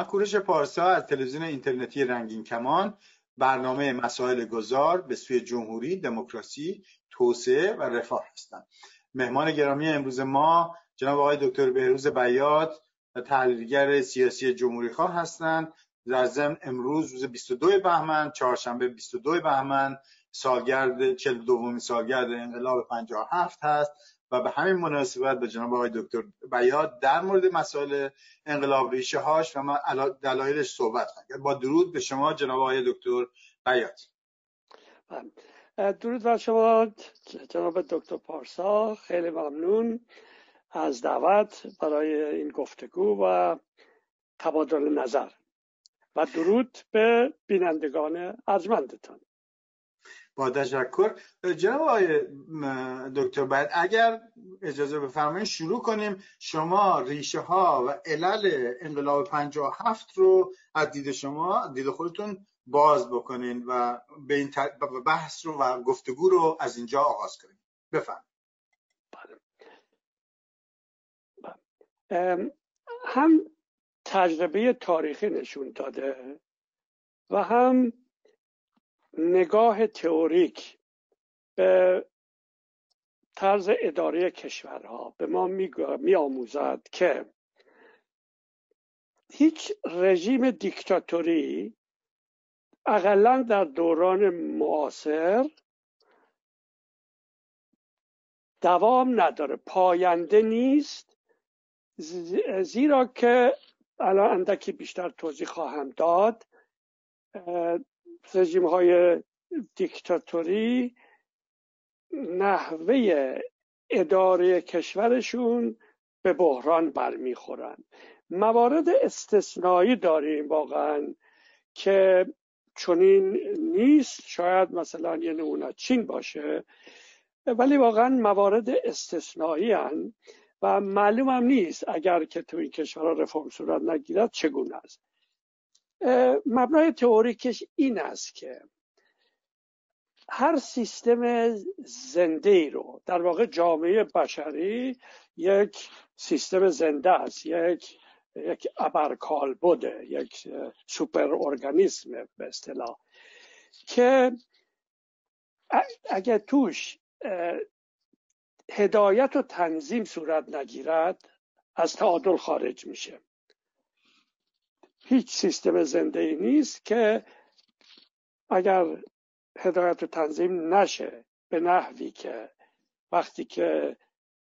من کوروش پارسا از تلویزیون اینترنتی رنگین کمان برنامه مسائل گذار به سوی جمهوری، دموکراسی، توسعه و رفاه هستم. مهمان گرامی امروز ما جناب آقای دکتر بهروز بیات تحلیلگر سیاسی جمهوری خواه هستند ضمن امروز روز 22 بهمن چهارشنبه 22 بهمن سالگرد 42 سالگرد انقلاب 57 هست و به همین مناسبت به جناب آقای دکتر بیاد در مورد مسائل انقلاب ریشه هاش و دلایلش صحبت خواهیم با درود به شما جناب آقای دکتر بیاد. بله. درود بر شما جناب دکتر پارسا. خیلی ممنون از دعوت برای این گفتگو و تبادل نظر. و درود به بینندگان ارجمندتان. با تشکر. جناب آقای دکتر باید اگر اجازه بفرمایید شروع کنیم. شما ریشه ها و علل انقلاب 57 رو از دید شما دید خودتون باز بکنین و به این بحث رو و گفتگو رو از اینجا آغاز کنیم بفرمایید. بله. هم تجربه تاریخی نشون داده و هم نگاه تئوریک به طرز اداره کشورها به ما می آموزد که هیچ رژیم دیکتاتوری اقلا در دوران معاصر دوام نداره پاینده نیست زیرا که الان اندکی بیشتر توضیح خواهم داد رژیم های دیکتاتوری نحوه اداره کشورشون به بحران برمیخورن. موارد استثنایی داریم واقعا که چنین نیست. شاید مثلا یه نمونه چین باشه ولی واقعا موارد استثنایی هن و معلوم هم نیست اگر که تو این کشورها رفرم صورت نگیرد چگونه است. مبنای تئوریکش این است که هر سیستم زنده ای رو در واقع جامعه بشری یک سیستم زنده است یک یک ابرکال بوده یک سوپر ارگانیسم به اصطلاح که اگر توش هدایت و تنظیم صورت نگیرد از تعادل خارج میشه. هیچ سیستم زنده ای نیست که اگر هدایت و تنظیم نشه به نحوی که وقتی که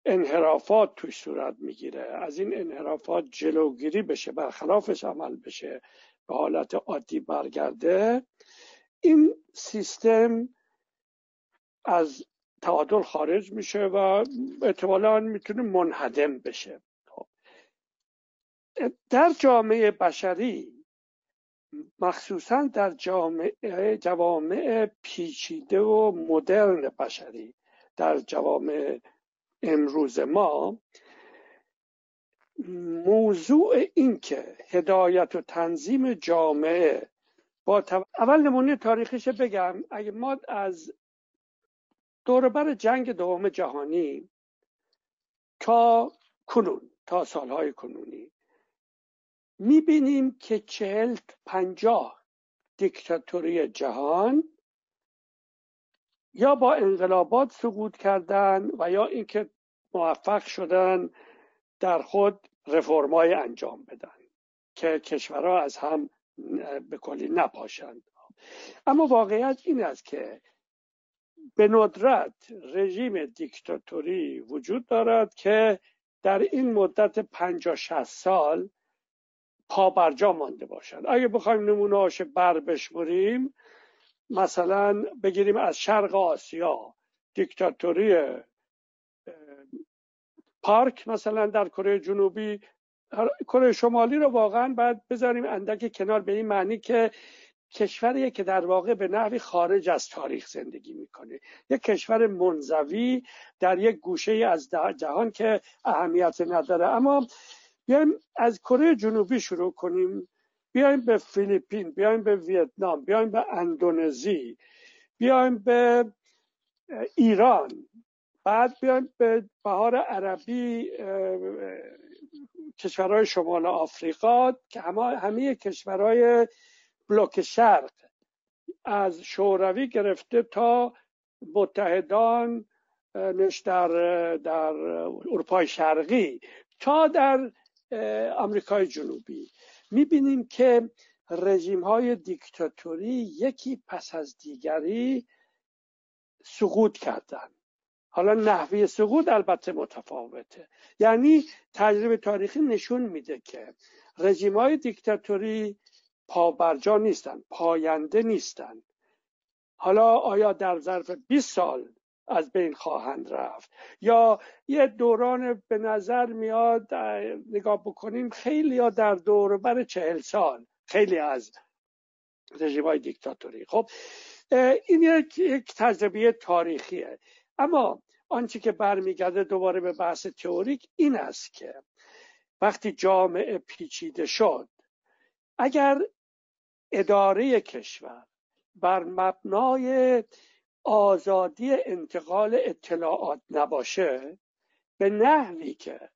انحرافات توش صورت می‌گیره از این انحرافات جلوگیری بشه برخلافش عمل بشه به حالت عادی برگرده این سیستم از تعادل خارج میشه و احتمالا می‌تونه منهدم بشه. در جامعه بشری مخصوصا در جامعه جوامع پیچیده و مدرن بشری در جوامع امروز ما موضوع این که هدایت و تنظیم جامعه با اول نمونه تاریخیش بگم. اگه ما از دوربر جنگ دوم جهانی تا کنون تا سالهای کنونی می‌بینیم که چهل پنجاه دیکتاتوری جهان یا با انقلابات سقوط کردن و یا اینکه موفق شدن در خود رفرمای انجام بدن که کشورها از هم به کلی نپاشند. اما واقعیت این است که به ندرت رژیم دیکتاتوری وجود دارد که در این مدت پنجاه شست سال پا برجا مانده باشند. اگه بخوایم نمونه هاش بر بشمریم مثلا بگیریم از شرق آسیا دیکتاتوری پارک مثلا در کره جنوبی. کره شمالی رو واقعا باید بذاریم اندک کنار به این معنی که کشوریه که در واقع به نحوی خارج از تاریخ زندگی می‌کنه. یک کشور منزوی در یک گوشه از جهان که اهمیت نداره. اما بیایم از کره جنوبی شروع کنیم. بیایم به فیلیپین بیایم به ویتنام بیایم به اندونزی بیایم به ایران بعد بیایم به بهار عربی کشورهای شمال آفریقا که همه, همه کشورهای بلوک شرق از شوروی گرفته تا متحدان در در اروپای شرقی. تا در آمریکای جنوبی. می‌بینیم که رژیم های دیکتاتوری یکی پس از دیگری سقوط کردن. حالا نحوه سقوط البته متفاوته. یعنی تجربه تاریخی نشون میده که رژیم های دیکتاتوری پابرجا نیستن پاینده نیستن. حالا آیا در ظرف 20 سال از بین خواهند رفت. یا یه دوران به نظر میاد نگاه بکنیم خیلی یا در دور بر چهل سال خیلی از رژیم های دیکتاتوری. خب این یک, یک تجربه تاریخیه. اما آنچه که برمیگرده دوباره به بحث تئوریک این است که وقتی جامعه پیچیده شد اگر اداره کشور بر مبنای آزادی انتقال اطلاعات نباشه به نحوی که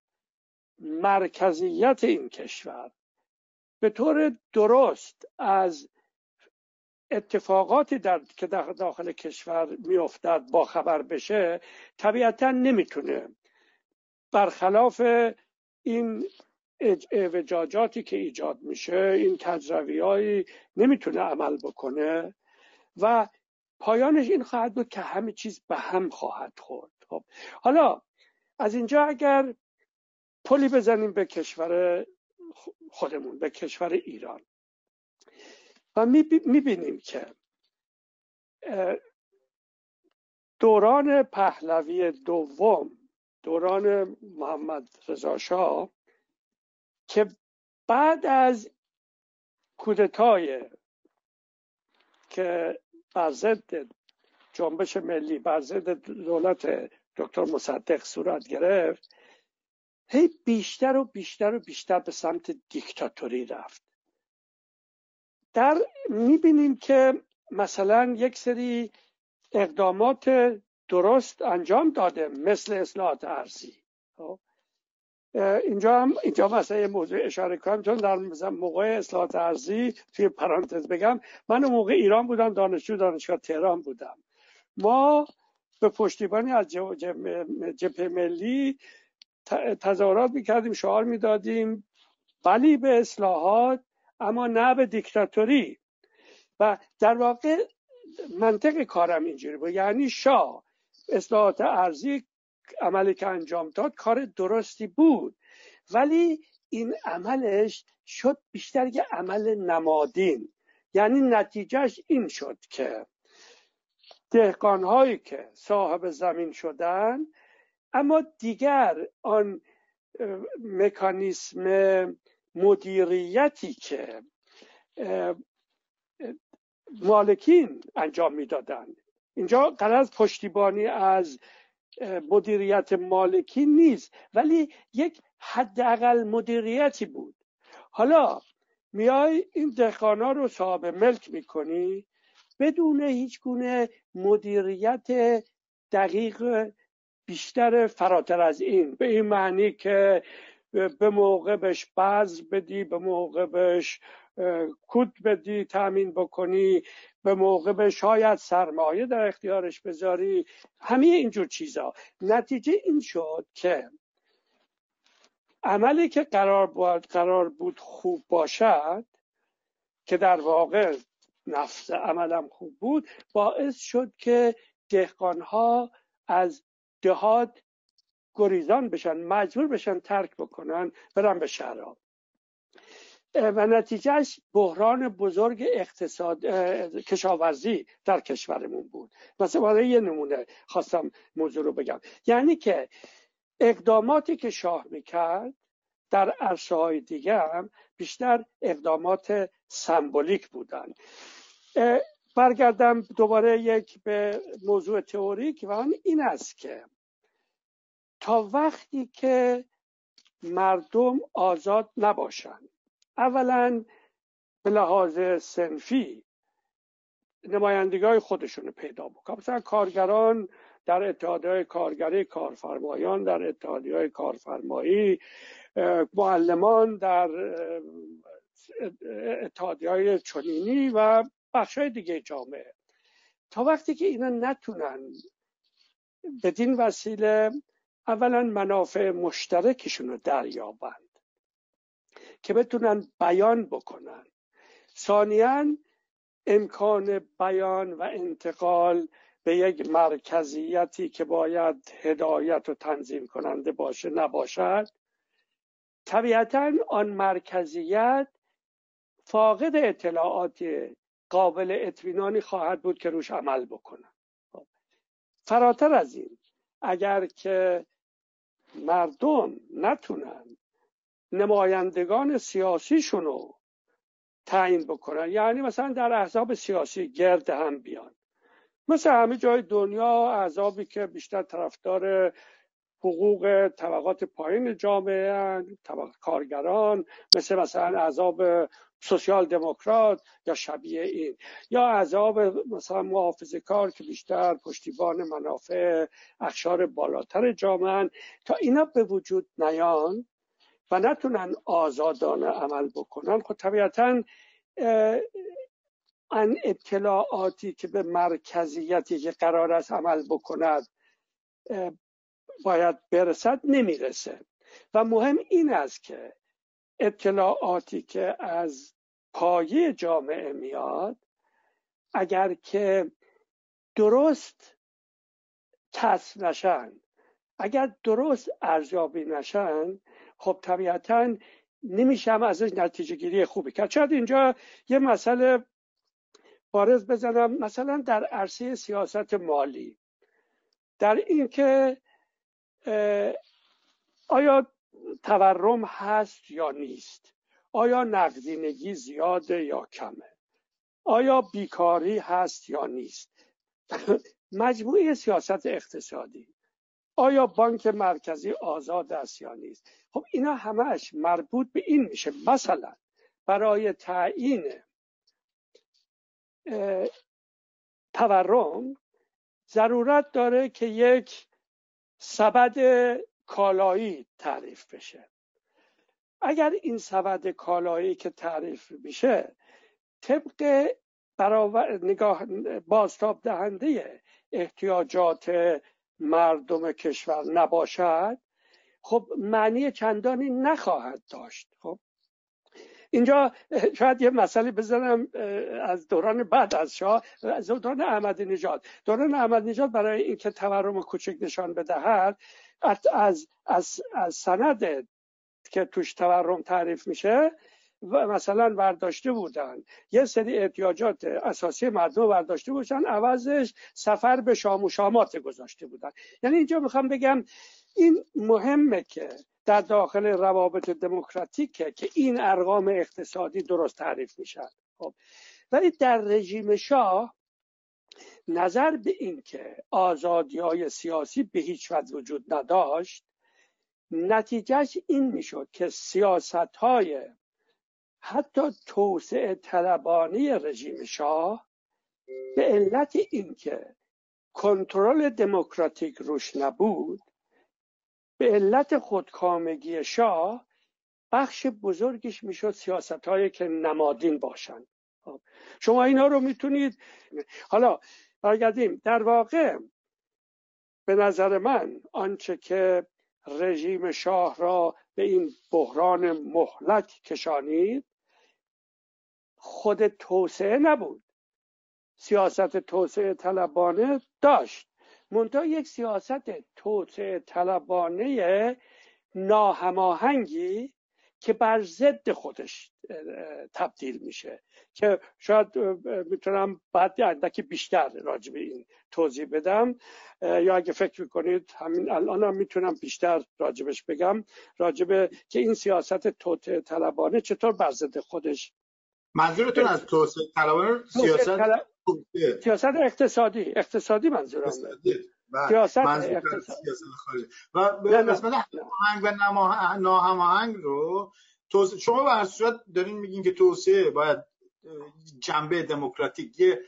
مرکزیت این کشور به طور درست از اتفاقاتی در که داخل کشور میافتد با خبر بشه طبیعتا نمی‌تونه. برخلاف این اعوجاجاتی که ایجاد میشه این تجربی نمی‌تونه عمل بکنه و پایانش این خواهد بود که همه چیز به هم خواهد خورد. خب حالا از اینجا اگر پلی بزنیم به کشور خودمون به کشور ایران. و می‌بینیم که دوران پهلوی دوم دوران محمد رضا شاه که بعد از کودتای که بر ضد جنبش ملی بر ضد دولت دکتر مصدق صورت گرفت. هی بیشتر و بیشتر و بیشتر به سمت دیکتاتوری رفت. در می‌بینیم که مثلا یک سری اقدامات درست انجام داده مثل اصلاحات ارزی خب؟ اینجا هم اینجا مثلا یه موضوع اشاره کنم چون در موقع اصلاحات ارزی توی پرانتز بگم من موقع ایران بودم دانشجو دانشگاه تهران بودم. ما به پشتیبانی از جبهه ملی تظاهرات می‌کردیم شعار می‌دادیم. ولی به اصلاحات اما نه به دیکتاتوری. و در واقع منطق کارم اینجوری بود. یعنی شاه اصلاحات ارزی عملی که انجام داد کار درستی بود. ولی این عملش شد بیشتر یه عمل نمادین. یعنی نتیجهش این شد که دهقانهایی که صاحب زمین شدن اما دیگر آن مکانیسم مدیریتی که مالکین انجام می‌دادند اینجا قرار پشتیبانی از مدیریت مالکی نیست ولی یک حداقل مدیریتی بود. حالا میای این دهقانا رو صاحب ملک می‌کنی بدون هیچ گونه مدیریت دقیق بیشتر فراتر از این. به این معنی که به موقع بهش بذر بدی به موقع بهش کود بدی تامین بکنی به موقع به شاید سرمایه در اختیارش بذاری. همه اینجور چیزا. نتیجه این شد که عملی که قرار بود, قرار بود خوب باشد که در واقع نفس عملم خوب بود باعث شد که دهقانها از دهات گریزان بشن مجبور بشن ترک بکنن برن به شهرها و نتیجهش بحران بزرگ اقتصاد کشاورزی در کشورمون بود. مثلا یه نمونه خواستم موضوع رو بگم. یعنی که اقداماتی که شاه می‌کرد در عرصه های دیگه هم بیشتر اقدامات سمبولیک بودن. برگردم دوباره یک به موضوع تئوریک و آن این است که تا وقتی که مردم آزاد نباشند. اولا به لحاظ سنفی نمایندگی خودشون رو پیدا بکنن. مثلا کارگران در اتحادیه کارگری کارفرمایان در اتحادیه کارفرمایی معلمان در اتحادی های چنینی و بخش های دیگه جامعه. تا وقتی که اینا نتونن بدین وسیله اولا منافع مشترکشون رو دریابند که بتونن بیان بکنن ثانیا امکان بیان و انتقال به یک مرکزیتی که باید هدایت و تنظیم کننده باشه نباشد طبیعتا آن مرکزیت فاقد اطلاعات قابل اطمینانی خواهد بود که روش عمل بکنن خب. فراتر از این اگر که مردم نتونن نمایندگان سیاسیشون رو تعیین بکنن یعنی مثلا در احزاب سیاسی گرد هم بیان. مثل همه جای دنیا احزابی که بیشتر طرفدار حقوق طبقات پایین جامعه طبقات کارگران مثل مثلا احزاب سوسیال دموکرات یا شبیه این. یا عذاب مثلا محافظه کار که بیشتر پشتیبان منافع اخشار بالاتر جامعه تا اینا به وجود نیان و نتونن آزادانه عمل بکنن خب طبیعتا ان اطلاعاتی که به مرکزیتی که قرار است عمل بکند باید برسد نمی‌رسه. و مهم این است که اطلاعاتی که از پایه جامعه میاد اگر که درست کسب نشن اگر درست ارزیابی نشن خب طبیعتا نمیشم ازش نتیجه گیری خوبی کرد. شاید اینجا یه مسئله بارز بزنم. مثلا در عرصه سیاست مالی در اینکه آیا تورم هست یا نیست؟ آیا نقدینگی زیاده یا کمه؟ آیا بیکاری هست یا نیست؟ مجموعه سیاست اقتصادی. آیا بانک مرکزی آزاد است یا نیست؟ خب اینا همش مربوط به این میشه. مثلا برای تعیین تورم ضرورت داره که یک سبد کالایی تعریف بشه. اگر این سبد کالایی که تعریف میشه طبق برابر نگاه بازتاب دهنده احتیاجات مردم کشور نباشد خب معنی چندانی نخواهد داشت. خب اینجا شاید یه مسئله بزنم از دوران بعد از شاه از دوران احمدی نژاد. دوران احمدی نژاد برای اینکه تورم کوچک نشان بدهد از از از سند که توش تورم تعریف میشه و مثلا برداشته بودن. یه سری احتیاجات اساسی مردم برداشته بودن عوضش سفر به شام و شامات گذاشته بودن. یعنی اینجا می‌خوام بگم این مهمه که در داخل روابط دموکراتیکه که این ارقام اقتصادی درست تعریف میشن. خب. ولی در رژیم شاه نظر به اینکه آزادی های سیاسی به هیچ وجه وجود نداشت نتیجهش این می‌شد که سیاست های حتی توسعه طلبانه رژیم شاه به علت اینکه کنترل دموکراتیک روش نبود به علت خودکامگی شاه بخش بزرگش می‌شد سیاست هایی که نمادین باشند. خب، شما اینا رو می‌تونید حالا برگردیم. در واقع به نظر من آنچه که رژیم شاه را به این بحران مهلک کشانید خود توسعه نبود. سیاست توسعه طلبانه داشت. منتها یک سیاست توسعه طلبانه ناهماهنگی که بر ضد خودش تبدیل میشه. که شاید می‌تونم بعد اندکی بیشتر راجع به این توضیح بدم. یا اگه فکر می‌کنید همین الان هم می‌تونم بیشتر راجبش بگم. راجبه که این سیاست توسعه طلبانه چطور بر ضد خودش. منظورتون از توسعه طلبانه سیاست سیاست اقتصادی. اقتصادی منظورم. بله. سیاست اقتصادی و به قسمت هماهنگ و ناهماهنگ رو شما به صورت دارین میگین که توسعه باید جنبه دموکراتیک یه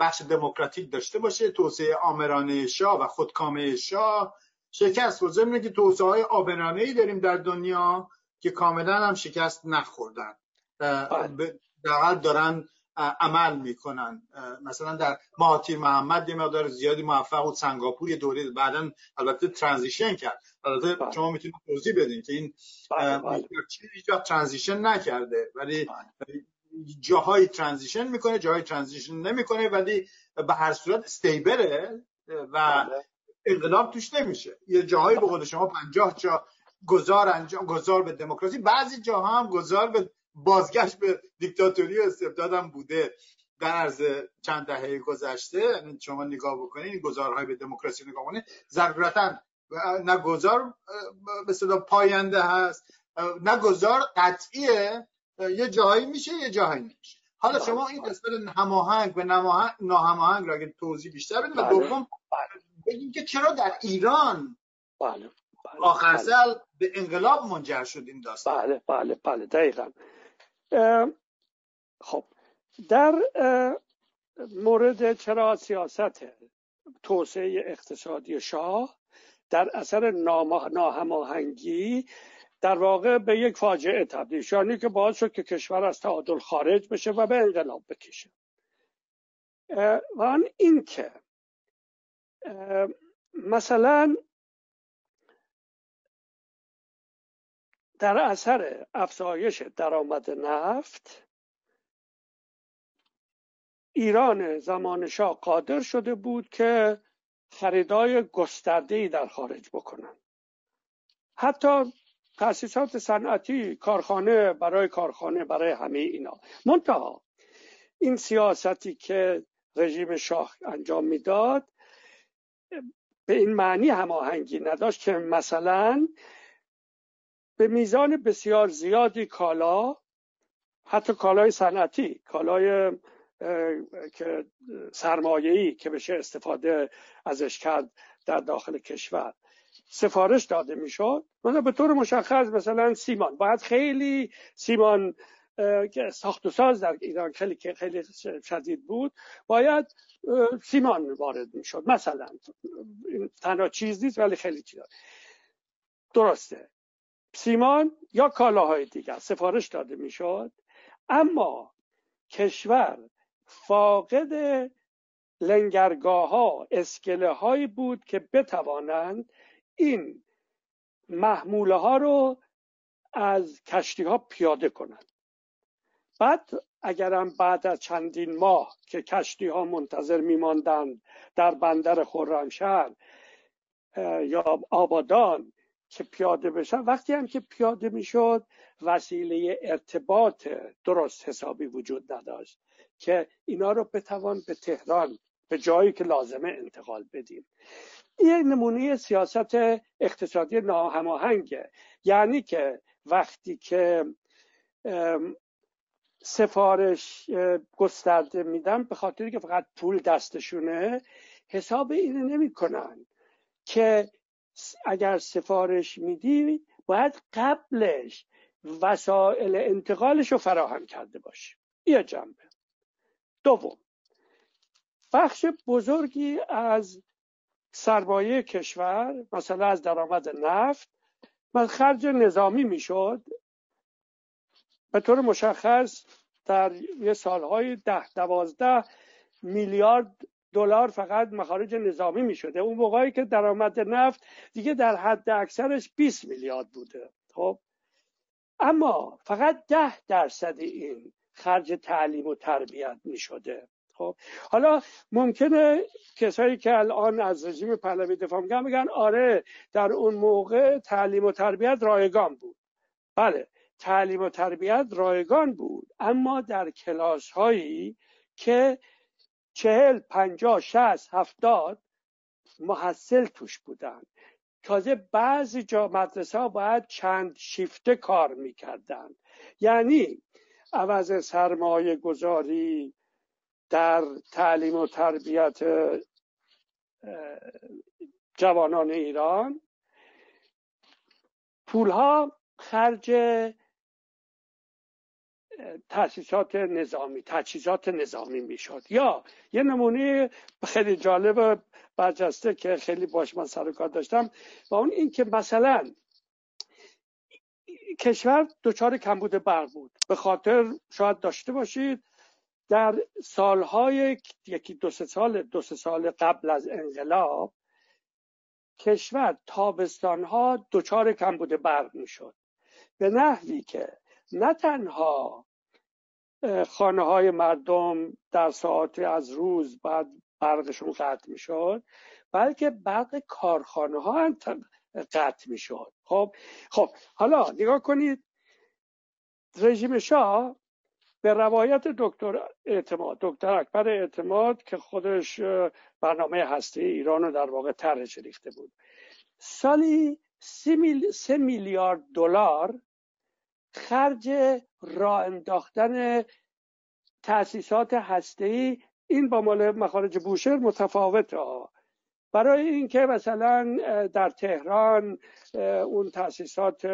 بخش دموکراتیک داشته باشه توسعه آمرانه شاه و خودکامه شاه. شکست و که توسعه های آبرانه ای داریم در دنیا که کاملا هم شکست نخوردن. بله. در دارن عمل می‌کنن. مثلا در مهاتیر محمد یه مقدار زیادی موفق بود سنگاپور یه دوره بعدا البته transition کرد. البته بله. شما می‌تونید توضیح بدین که این بله، هیچ transition نکرده ولی جاهایی transition می‌کنه جاهایی transition نمی‌کنه ولی به هر صورت stable ه و انقلاب توش نمیشه. یه جاهایی به قول شما 50 جا گذار انجام گذار به دموکراسی بعضی جاها هم گذار به بازگشت به دیکتاتوری و استبداد هم بوده در عرض چند دهه گذشته یعنی شما نگاه بکنید گزارهای به دموکراسی نگاه کنید ضرورتا نه گذار به صدا پاینده هست نه گذار قطعیه یه جایی میشه یه جایی نمیشه حالا شما این قسمت هماهنگ و ناهماهنگ را اگه توضیح بیشتر بدید و بله. دوم بگیم که چرا در ایران بله. بله. آخر بله. سال به انقلاب منجر شد این داستان بله بله بله دقیقا خب در مورد چرا سیاست توسعه اقتصادی شاه در اثر ناهماهنگی در واقع به یک فاجعه تبدیل شد یعنی که باعث شد که کشور از تعادل خارج بشه و به انقلاب بکشه. و آن این که مثلا در اثر افزایش درآمد نفت ایران زمان شاه قادر شده بود که خریدای گسترده در خارج بکنن حتی تاسیسات صنعتی کارخانه برای کارخانه برای همه اینا. منتها این سیاستی که رژیم شاه انجام می‌داد به این معنی هماهنگی نداشت که مثلا به میزان بسیار زیادی کالا حتی کالای صنعتی کالای که سرمایه‌ای که بشه استفاده ازش کرد در داخل کشور. سفارش داده می‌شد. مثلا به طور مشخص مثلا سیمان. باید خیلی سیمان که ساخت و ساز در ایران خیلی خیلی شدید بود باید سیمان وارد می‌شد. مثلا تنها چیز نیست ولی خیلی چیز درسته. سیمان یا کالاهای دیگر سفارش داده می‌شد. اما کشور فاقد لنگرگاه ها اسکله هایی بود که بتوانند این محموله ها رو از کشتی ها پیاده کنند. بعد اگرم بعد از چندین ماه که کشتی ها منتظر میماندند در بندر خرمشهر یا آبادان که پیاده بشن وقتی هم که پیاده می‌شد وسیله ارتباط درست حسابی وجود نداشت که اینا رو بتوان به تهران به جایی که لازمه انتقال بدیم. این نمونه سیاست اقتصادی ناهماهنگه. یعنی که وقتی که سفارش گسترده میدن به خاطری که فقط پول دستشونه حساب اینو نمی‌کنن که اگر سفارش میدی باید قبلش وسایل انتقالش رو فراهم کرده باشی. یه جنبه. دوم بخش بزرگی از سرمایه کشور مثلا از درآمد نفت من خرج نظامی می‌شد. به طور مشخص در یه سالهای ده دوازده میلیارد دلار فقط مخارج نظامی می شده اون موقعی که درآمد نفت دیگه در حد اکثرش 20 میلیارد بوده. خب؟ اما فقط ده درصد این خرج تعلیم و تربیت می شده خب؟ حالا ممکنه کسایی که الان از رژیم پهلوی دفاع می‌کنن بگن آره در اون موقع تعلیم و تربیت رایگان بود. بله تعلیم و تربیت رایگان بود. اما در کلاس هایی که چهل پنجاه شست هفتاد محصل توش بودن. تازه بعضی جا مدرسه ها باید چند شیفته کار می‌کردن. یعنی عوض سرمایه گذاری در تعلیم و تربیت جوانان ایران. پولها خرج تاسیسات نظامی تجهیزات نظامی می‌شد. یا یه نمونه خیلی جالب برجسته که خیلی باش من سر کار داشتم و اون این که مثلا کشور دچار کمبود برق بود. به خاطر شاید داشته باشید در سالهای یکی دو سه سال دو سه سال قبل از انقلاب کشور تابستانها دچار کمبود برق می‌شد. به نحوی که نه تنها خانه های مردم در ساعت از روز بعد برقشون قطع می‌شد بلکه برق کارخانه ها هم قطع می‌شد. خب خب حالا نگاه کنید رژیم شاه به روایت دکتر اعتماد دکتر اکبر اعتماد که خودش برنامه هسته ایران رو در واقع طرح ریخته بود. سالی سه میلیارد دلار خرج راه انداختن تاسیسات ای این با مال مخارج بوشهر متفاوته برای اینکه مثلا در تهران اون تاسیسات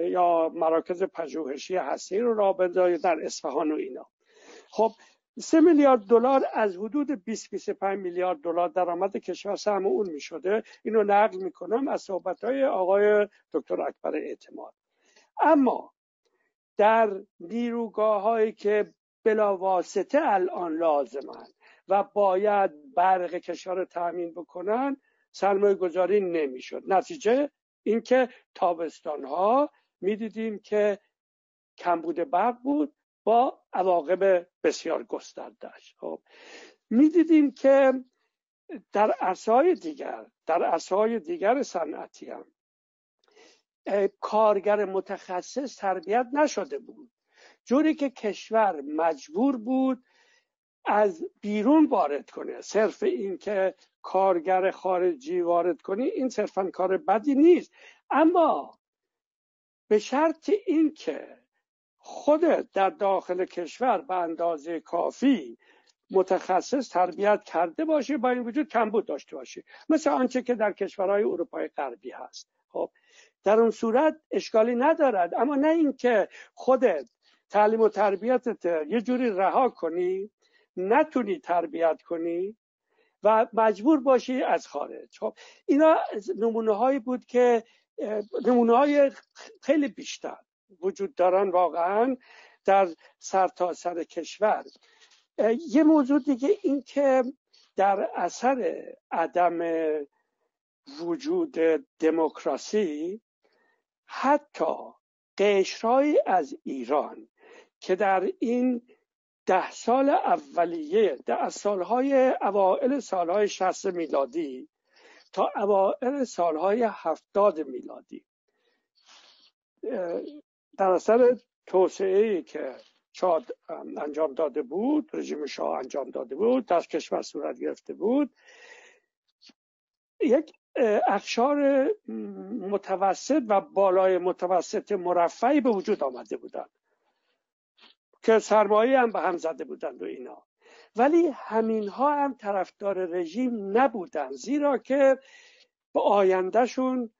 یا مراکز پژوهشی هستی رو راه بندازه در اصفهان و اینا. خب سه میلیارد دلار از حدود 20 25 میلیارد دلار درآمد کشور سهم اون می شده اینو نقل می‌کنم از صحبت های آقای دکتر اکبر اعتماد. اما در نیروگاه هایی که بلاواسطه الان لازمن و باید برق کشور رو تأمین بکنن سرمایه گذاری نمی‌شد. نتیجه اینکه تابستان ها می‌دیدیم که کمبود برق بود با عواقب بسیار گستردهش خب می‌دیدیم که در عرصه‌های دیگر در عرصه‌های دیگر صنعتی هم کارگر متخصص تربیت نشده بود. جوری که کشور مجبور بود از بیرون وارد کنه. صرف این که کارگر خارجی وارد کنی این صرفا کار بدی نیست. اما به شرط اینکه خودت در داخل کشور به اندازه کافی متخصص تربیت کرده باشی با این وجود کمبود داشته باشی. مثل آنچه که در کشورهای اروپای غربی هست. خب در اون صورت اشکالی ندارد. اما نه اینکه خودت تعلیم و تربیتت یه جوری رها کنی نتونی تربیت کنی و مجبور باشی از خارج. خب اینا نمونه هایی بود که نمونه های خیلی بیشتر وجود دارن واقعا در سرتاسر سر کشور. یه موضوع دیگه این که در اثر عدم وجود دموکراسی حتی قشرهایی از ایران که در این ده سال اولیه در سالهای اوائل سالهای شست میلادی تا اوائل سالهای هفتاد میلادی. در اثر توسعه که چاد انجام داده بود رژیم شاه انجام داده بود در کشور صورت گرفته بود یک اخشار متوسط و بالای متوسط مرفعی به وجود آمده بودند. که سرمایه هم به هم زده بودند و اینا. ولی همین ها هم طرفدار رژیم نبودن زیرا که به آیندهشون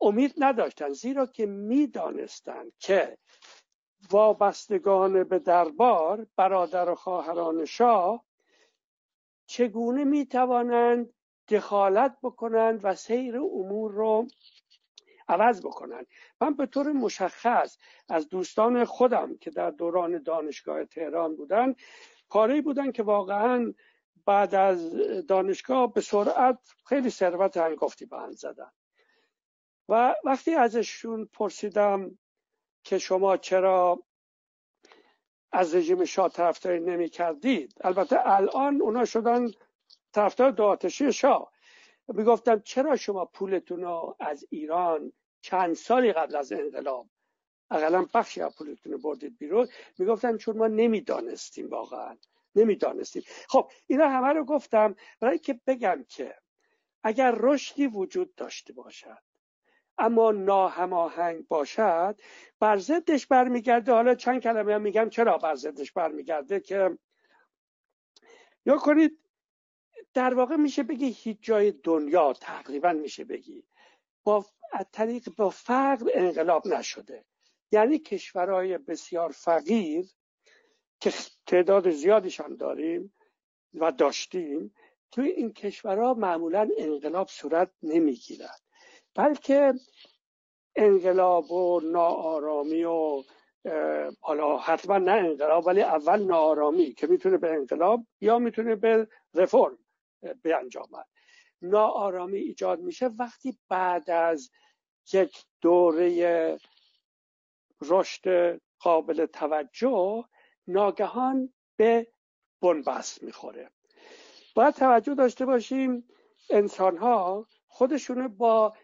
امید نداشتن زیرا که می‌دانستند که وابستگان به دربار برادر و خواهران شاه چگونه می‌توانند دخالت بکنند و سیر امور رو عوض بکنن. من به طور مشخص از دوستان خودم که در دوران دانشگاه تهران بودن کاری بودن که واقعا بعد از دانشگاه به سرعت خیلی ثروت هنگفتی به هم زدن. و وقتی ازشون پرسیدم که شما چرا از رژیم شاه طرفداری نمی کردید البته الان اونا شدن طرفدار دو آتشی شاه. می‌گفتم چرا شما پولتون رو از ایران چند سالی قبل از انقلاب اقلا بخشی از پولتون رو بردید بیرون؟ می‌گفتن چون ما نمی‌دانستیم واقعا. نمی‌دانستیم. خب اینا همه رو گفتم برای که بگم که اگر رشدی وجود داشته باشد اما ناهماهنگ باشد بر ضدش برمیگرده. حالا چند کلمه هم میگم چرا بر ضدش برمیگرده که یا کنید در واقع میشه بگی هیچ جای دنیا تقریبا میشه بگی. با طریق با فقر انقلاب نشده. یعنی کشورهای بسیار فقیر که تعداد زیادیشان داریم و داشتیم توی این کشورها معمولا انقلاب صورت نمی‌گیرد. بلکه انقلاب و ناآرامی و حالا حتما نه انقلاب ولی اول ناآرامی که می‌تونه به انقلاب یا می‌تونه به رفرم. انجامد ناآرامی ایجاد میشه وقتی بعد از یک دوره رشد قابل توجه ناگهان به بنبست می‌خوره. باید توجه داشته باشیم انسان ها خودشون با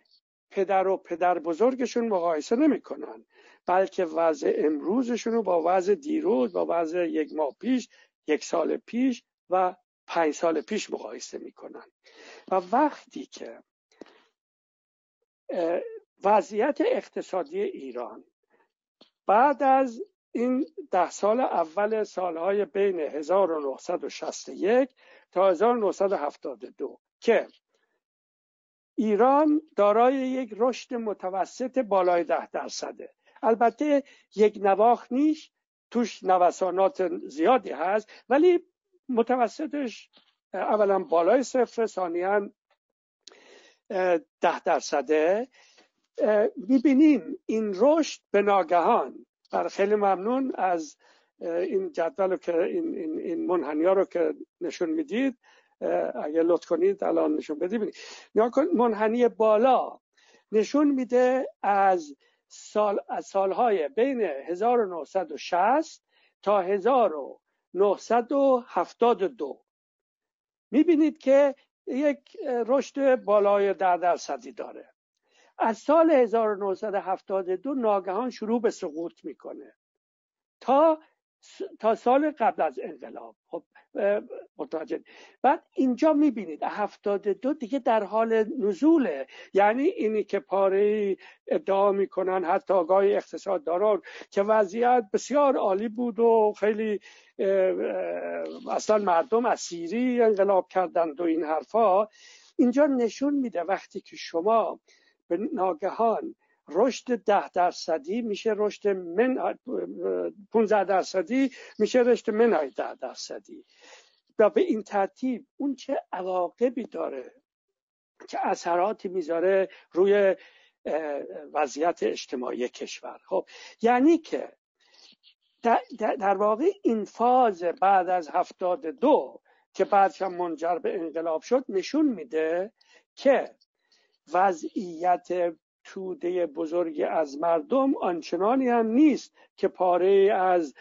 پدر و پدر بزرگشون مقایسه نمی‌کنن بلکه وضع امروزشون رو با وضع دیروز با وضع یک ماه پیش یک سال پیش و پنج سال پیش مقایسه می‌کنن. و وقتی که وضعیت اقتصادی ایران بعد از این ده سال اول سالهای بین 1961 تا 1972 که ایران دارای یک رشد متوسط بالای ده درصده البته یک نواخ نیست توش نوسانات زیادی هست ولی متوسطش اولا بالای صفر ثانیا ده درصده. می‌بینیم این رشد به ناگهان بر خیلی ممنون از این جدول رو که این, این, این منحنی رو که نشون می‌دید. اگه لطف کنید الان نشون بدید. منحنی بالا نشون میده از سال از سالهای بین 1960 تا 1972 می‌بینید که یک رشد بالای در درصدی داره. از سال 1972 ناگهان شروع به سقوط می‌کنه. تا تا سال قبل از انقلاب. خب متوجه. بعد اینجا می‌بینید هفتاد دو دیگه در حال نزوله. یعنی اینی که پاره ادعا می‌کنن حتی آقای اقتصادداران که وضعیت بسیار عالی بود و خیلی اصلا مردم اسیری انقلاب کردند و این حرفا. اینجا نشون میده وقتی که شما به ناگهان رشد ده درصدی میشه رشد من 15 درصدی میشه رشد منهای ده درصدی. و به این ترتیب اون چه عواقبی داره چه اثراتی می‌ذاره روی وضعیت اجتماعی کشور. خب یعنی که در واقع این فاز بعد از هفتاد دو که بعدش منجر به انقلاب شد نشون میده که وضعیت توده بزرگی از مردم آنچنانی هم نیست که پاره از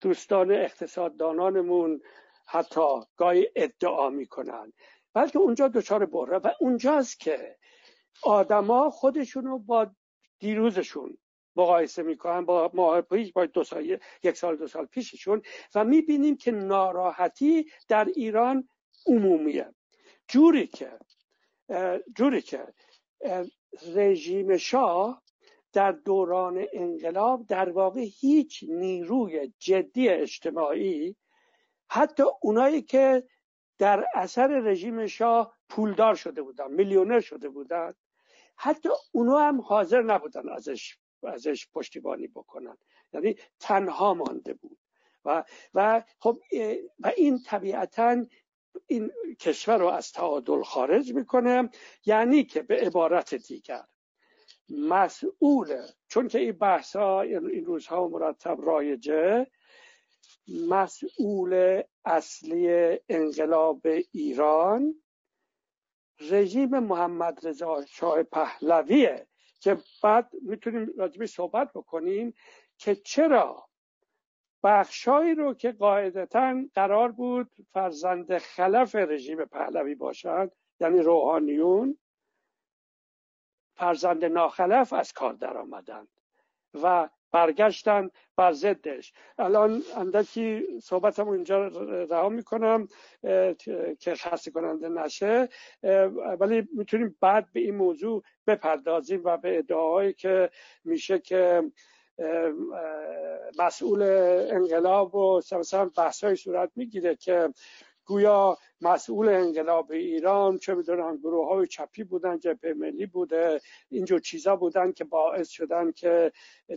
دوستان اقتصاددانانمون حتی گاهی ادعا می‌کنن. بلکه اونجا دچار بره و اونجاست که آدما خودشونو با دیروزشون مقایسه می‌کنن با ماه پیش با دو سال یک سال دو سال پیششون و می‌بینیم که ناراحتی در ایران عمومیه. جوری که جوری که رژیم شاه در دوران انقلاب در واقع هیچ نیروی جدی اجتماعی حتی اونایی که در اثر رژیم شاه پولدار شده بودن میلیونر شده بودن حتی اونا هم حاضر نبودن ازش ازش پشتیبانی بکنن. یعنی تنها مانده بود. و و خب و این طبیعتا این کشور رو از تعادل خارج می‌کنه یعنی که به عبارت دیگر مسئول چون که این بحث ها این روزها مرتب رایجه مسئول اصلی انقلاب ایران رژیم محمد رضا شاه پهلویه که بعد می‌تونیم راجبی صحبت بکنیم که چرا بخشایی رو که قاعدتا قرار بود فرزند خلف رژیم پهلوی باشند یعنی روحانیون فرزند ناخلف از کار در آمدند و برگشتن بر ضدش. الان اندکی صحبتم اینجا رها می‌کنم که خسته کننده نشه ولی می‌تونیم بعد به این موضوع بپردازیم و به ادعاهایی که میشه که مسئول انقلاب و مثلا بحث صورت می‌گیره که گویا مسئول انقلاب ایران چه می‌دونم گروه های چپی بودن جبهه ملی بوده اینجور چیزا بودن که باعث شدن که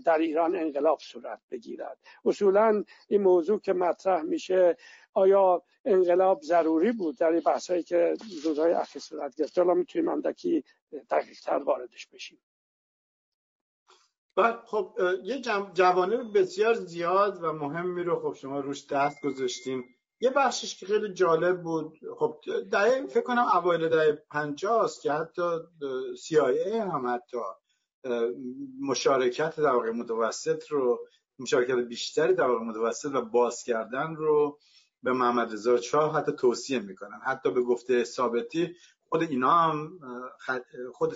در ایران انقلاب صورت بگیرد. اصولا این موضوع که مطرح میشه آیا انقلاب ضروری بود؟ در این بحثایی که روزهای اخیر صورت گرفت حالا می‌تونیم اندکی دقیق تر واردش بشیم. بعد خب یه جوانب بسیار زیاد و مهمی رو خب شما روش دست گذاشتین. یه بخشش که خیلی جالب بود خب دهه فکر کنم اوایل دهه 50 است که حتی CIA هم حتی مشارکت در واقع متوسط رو مشارکت بیشتری در واقع متوسط و باز کردن رو به محمد رضا شاه حتی توصیه می‌کنن. حتی به گفته ثابتی خود اینا هم خود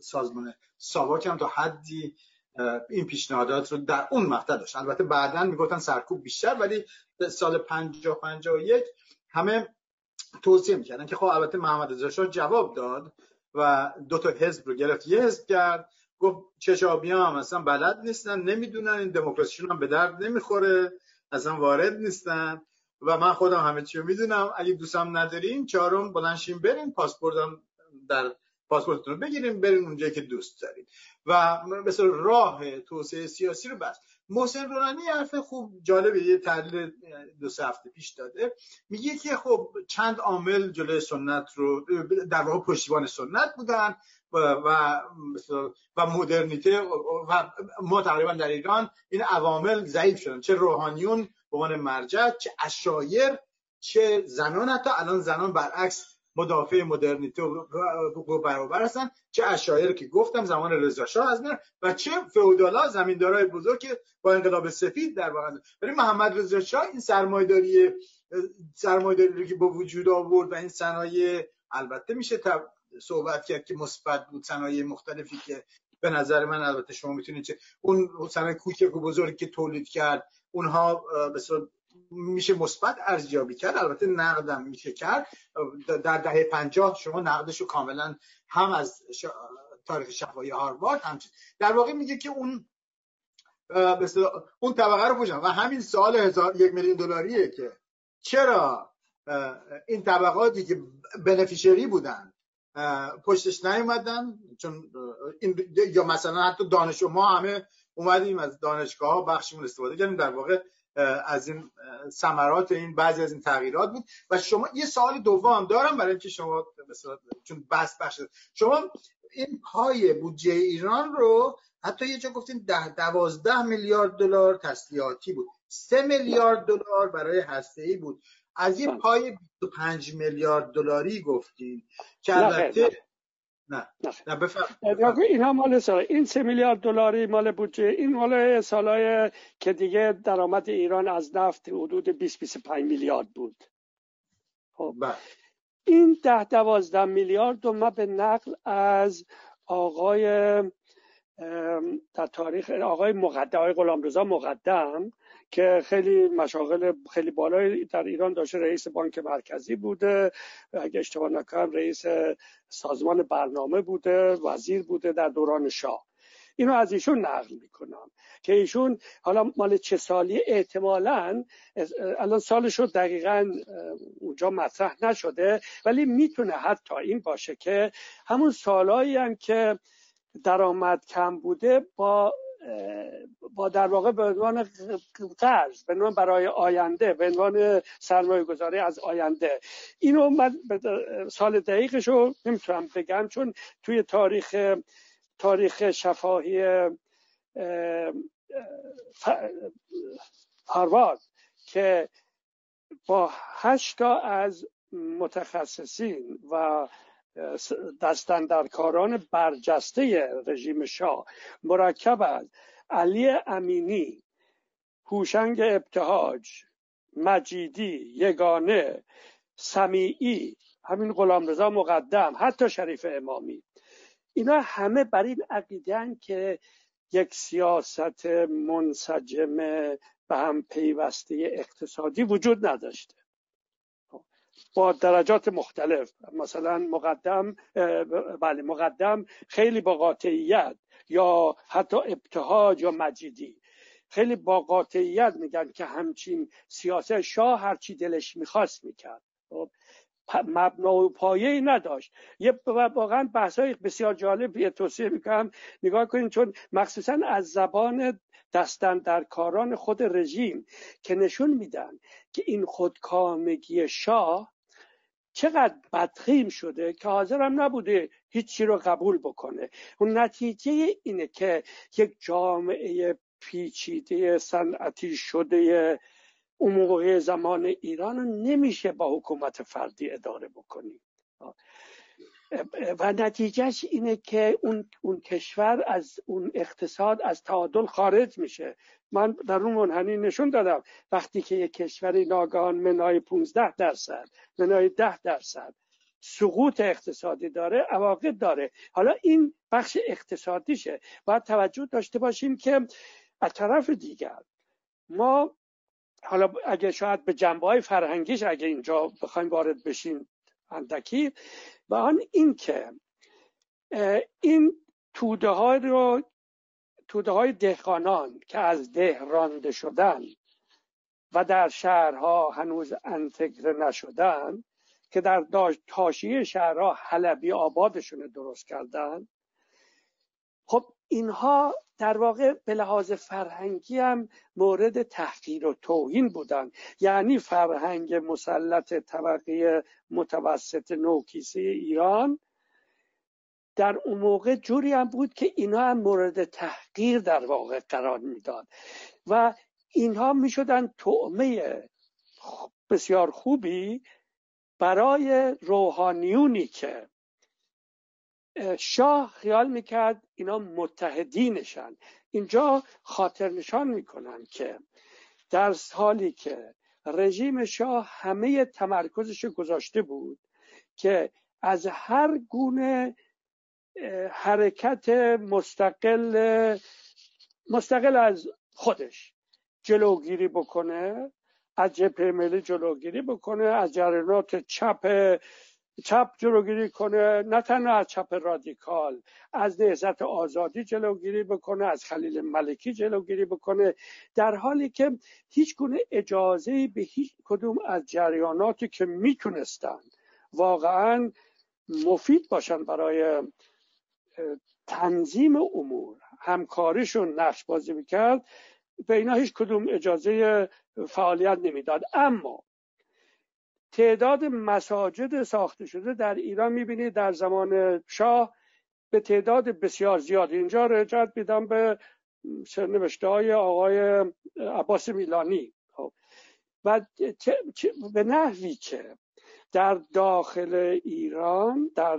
سازمان ساواک هم تا حدی این پیشنهادات رو در اون مقطع داشت. البته بعدا می‌گفتن سرکوب بیشتر ولی سال 50 51 همه توصیه می‌کردن که خب البته محمد رضا شاه جواب داد و دو تا حزب رو گرفت. یه حزب کرد گفت چشابی هم اصلا بلد نیستن نمی‌دونن این دموکراسیشون هم به درد نمی‌خوره اصلا وارد نیستن. و من خودم همه چی رو می‌دونم. اگه دوستم ندارین چهارم بلنشین برین پاسپورتم در پاسپورتتون رو بگیریم بریم اونجایی که دوست دارین و مثل راه توسعه سیاسی رو بست محسن رونانی حرف خوب جالبه یه تحلیل دو سه هفته پیش داده. میگه که خب چند عامل جلوی سنت رو در واقع پشتیبان سنت بودن و و, و مدرنیته و ما تقریبا در ایران این عوامل ضعیف شدن. چه روحانیون به عنوان مرجع چه اشایر چه زنان حتی. الان زنان برعکس مدافع مدرنیته و برابر هستن. چه اشایر که گفتم زمان رضا شاه از و چه فئودالا زمیندارای بزرگ با انقلاب سفید در واقع ولی محمد رضا شاه این سرمایه‌داری سرمایه‌داری رو که با وجود آورد و این صنایع البته میشه صحبت کرد که مثبت بود صنایع مختلفی که به نظر من البته شما می‌تونید چه اون صنایع کوچک و بزرگی که تولید کرد اونها به میشه مثبت ارزیابی کرد. البته نقدم میشه کرد. در دهه پنجاه شما نقدش رو کاملا هم از تاریخ شفایی هاروارد هم در واقع میگه که اون اون طبقه رو پوشن و همین سال هزار یک میلیون دلاریه که چرا این طبقاتی که بنفیشری بودن پشتش نیومدن؟ چون این یا مثلا حتی دانش ما همه اومدیم از دانشگاه ها بخشمون استفاده کردیم. در واقع از این ثمرات این بعضی از این تغییرات بود. و شما یه سوال دوم دارم برای اینکه شما مثلا چون بس بخش شما این پای بودجه ایران رو حتی یه جا گفتین ده دوازده میلیارد دلار تسلیحاتی بود. سه میلیارد دلار برای هسته ای بود. از یه پای 25 میلیارد دلاری گفتین که البته نه. نه. بفرم اینها مال سال این سه میلیارد دلاری مال بودجه این مال سالهای که دیگه درآمد ایران از نفت حدود 20 25 میلیارد بود. خب. بله. این ده دوازده میلیارد رو ما به نقل از آقای در تاریخ آقای مقدم آقای غلامرضا مقدم که خیلی مشاغل خیلی بالایی در ایران داشته. رئیس بانک مرکزی بوده. اگه اشتباه نکنم رئیس سازمان برنامه بوده وزیر بوده در دوران شاه. اینو از ایشون نقل می‌کنم که ایشون حالا مال چه سالی؟ احتمالا الان سالش رو دقیقا اونجا مطرح نشده ولی می‌تونه حتی این باشه که همون سالهایی هم که درآمد کم بوده با با در واقع به عنوان قرض به عنوان برای آینده به عنوان سرمایه گذاری از آینده. اینو من سال دقیقش رو نمی‌تونم بگم چون توی تاریخ تاریخ شفاهی هاروارد که با هشتا از متخصصین و دستندرکاران برجسته رژیم شاه مرکب از علی امینی هوشنگ ابتهاج مجیدی یگانه سمیعی همین غلامرضا مقدم حتی شریف امامی. اینا همه بر این عقیدن که یک سیاست منسجم به هم پیوسته اقتصادی وجود نداشته. با درجات مختلف. مثلا مقدم بله مقدم خیلی با قاطعیت یا حتی ابتهاج یا مجیدی. خیلی با قاطعیت میگن که همچین سیاست شاه هرچی دلش می‌خواست می‌کرد. خب، مبنا و پایه ای نداشت. یه واقعا بحث های بسیار جالب یه توصیه می‌کنم. نگاه کنید چون مخصوصا از زبان دستن در کاران خود رژیم که نشون میدن که این خودکامگی شاه چقدر بدخیم شده که حاضرم نبوده هیچی رو قبول بکنه. اون نتیجه اینه که یک جامعه پیچیده صنعتی شده اون زمان ایران رو نمیشه با حکومت فردی اداره بکنی. و نتیجهش اینه که اون, اون کشور از اون اقتصاد از تعادل خارج میشه. من در اون منحنی نشون دادم. وقتی که یک کشوری ناگهان منای 15 درصد منای 10 درصد سقوط اقتصادی داره عواقب داره. حالا این بخش اقتصادیشه. باید توجه داشته باشیم که از طرف دیگر ما حالا اگه شاید به جنبه های فرهنگیش اگه اینجا بخوایم وارد بشیم اندکی. و آن این که این توده های رو توده های دهقانان که از ده رانده شدن و در شهرها هنوز انتگره نشدن که در تاشیه شهرها حلبی آبادشون درست کردن خب اینها در واقع به لحاظ فرهنگی هم مورد تحقیر و توهین بودن. یعنی فرهنگ مسلط طبقه متوسط نوکیسه ایران در اون موقع جوری هم بود که اینها هم مورد تحقیر در واقع قرار می‌داد. و اینها می‌شدن تعمه بسیار خوبی برای روحانیونی که شاه خیال می‌کرد اینا متحدینشن. اینجا خاطر نشان می‌کنن که در حالی که رژیم شاه همه تمرکزش گذاشته بود که از هر گونه حرکت مستقل مستقل از خودش جلوگیری بکنه از جبهه ملی جلوگیری بکنه از جریانات چپ چپ جلوگیری کنه نه تنها از چپ رادیکال از نهزت آزادی جلوگیری بکنه از خلیل ملکی جلوگیری بکنه. در حالی که هیچ گونه اجازه به هیچ کدوم از جریاناتی که می‌تونستن واقعا مفید باشن برای تنظیم امور همکاریشون نقش بازی می‌کرد به اینا هیچ کدوم اجازه فعالیت نمی‌داد. اما تعداد مساجد ساخته شده در ایران می‌بینید در زمان شاه به تعداد بسیار زیاد. اینجا رجعت میدم به سرنوشته های آقای عباس میلانی. خب. و به نحوی که در داخل ایران در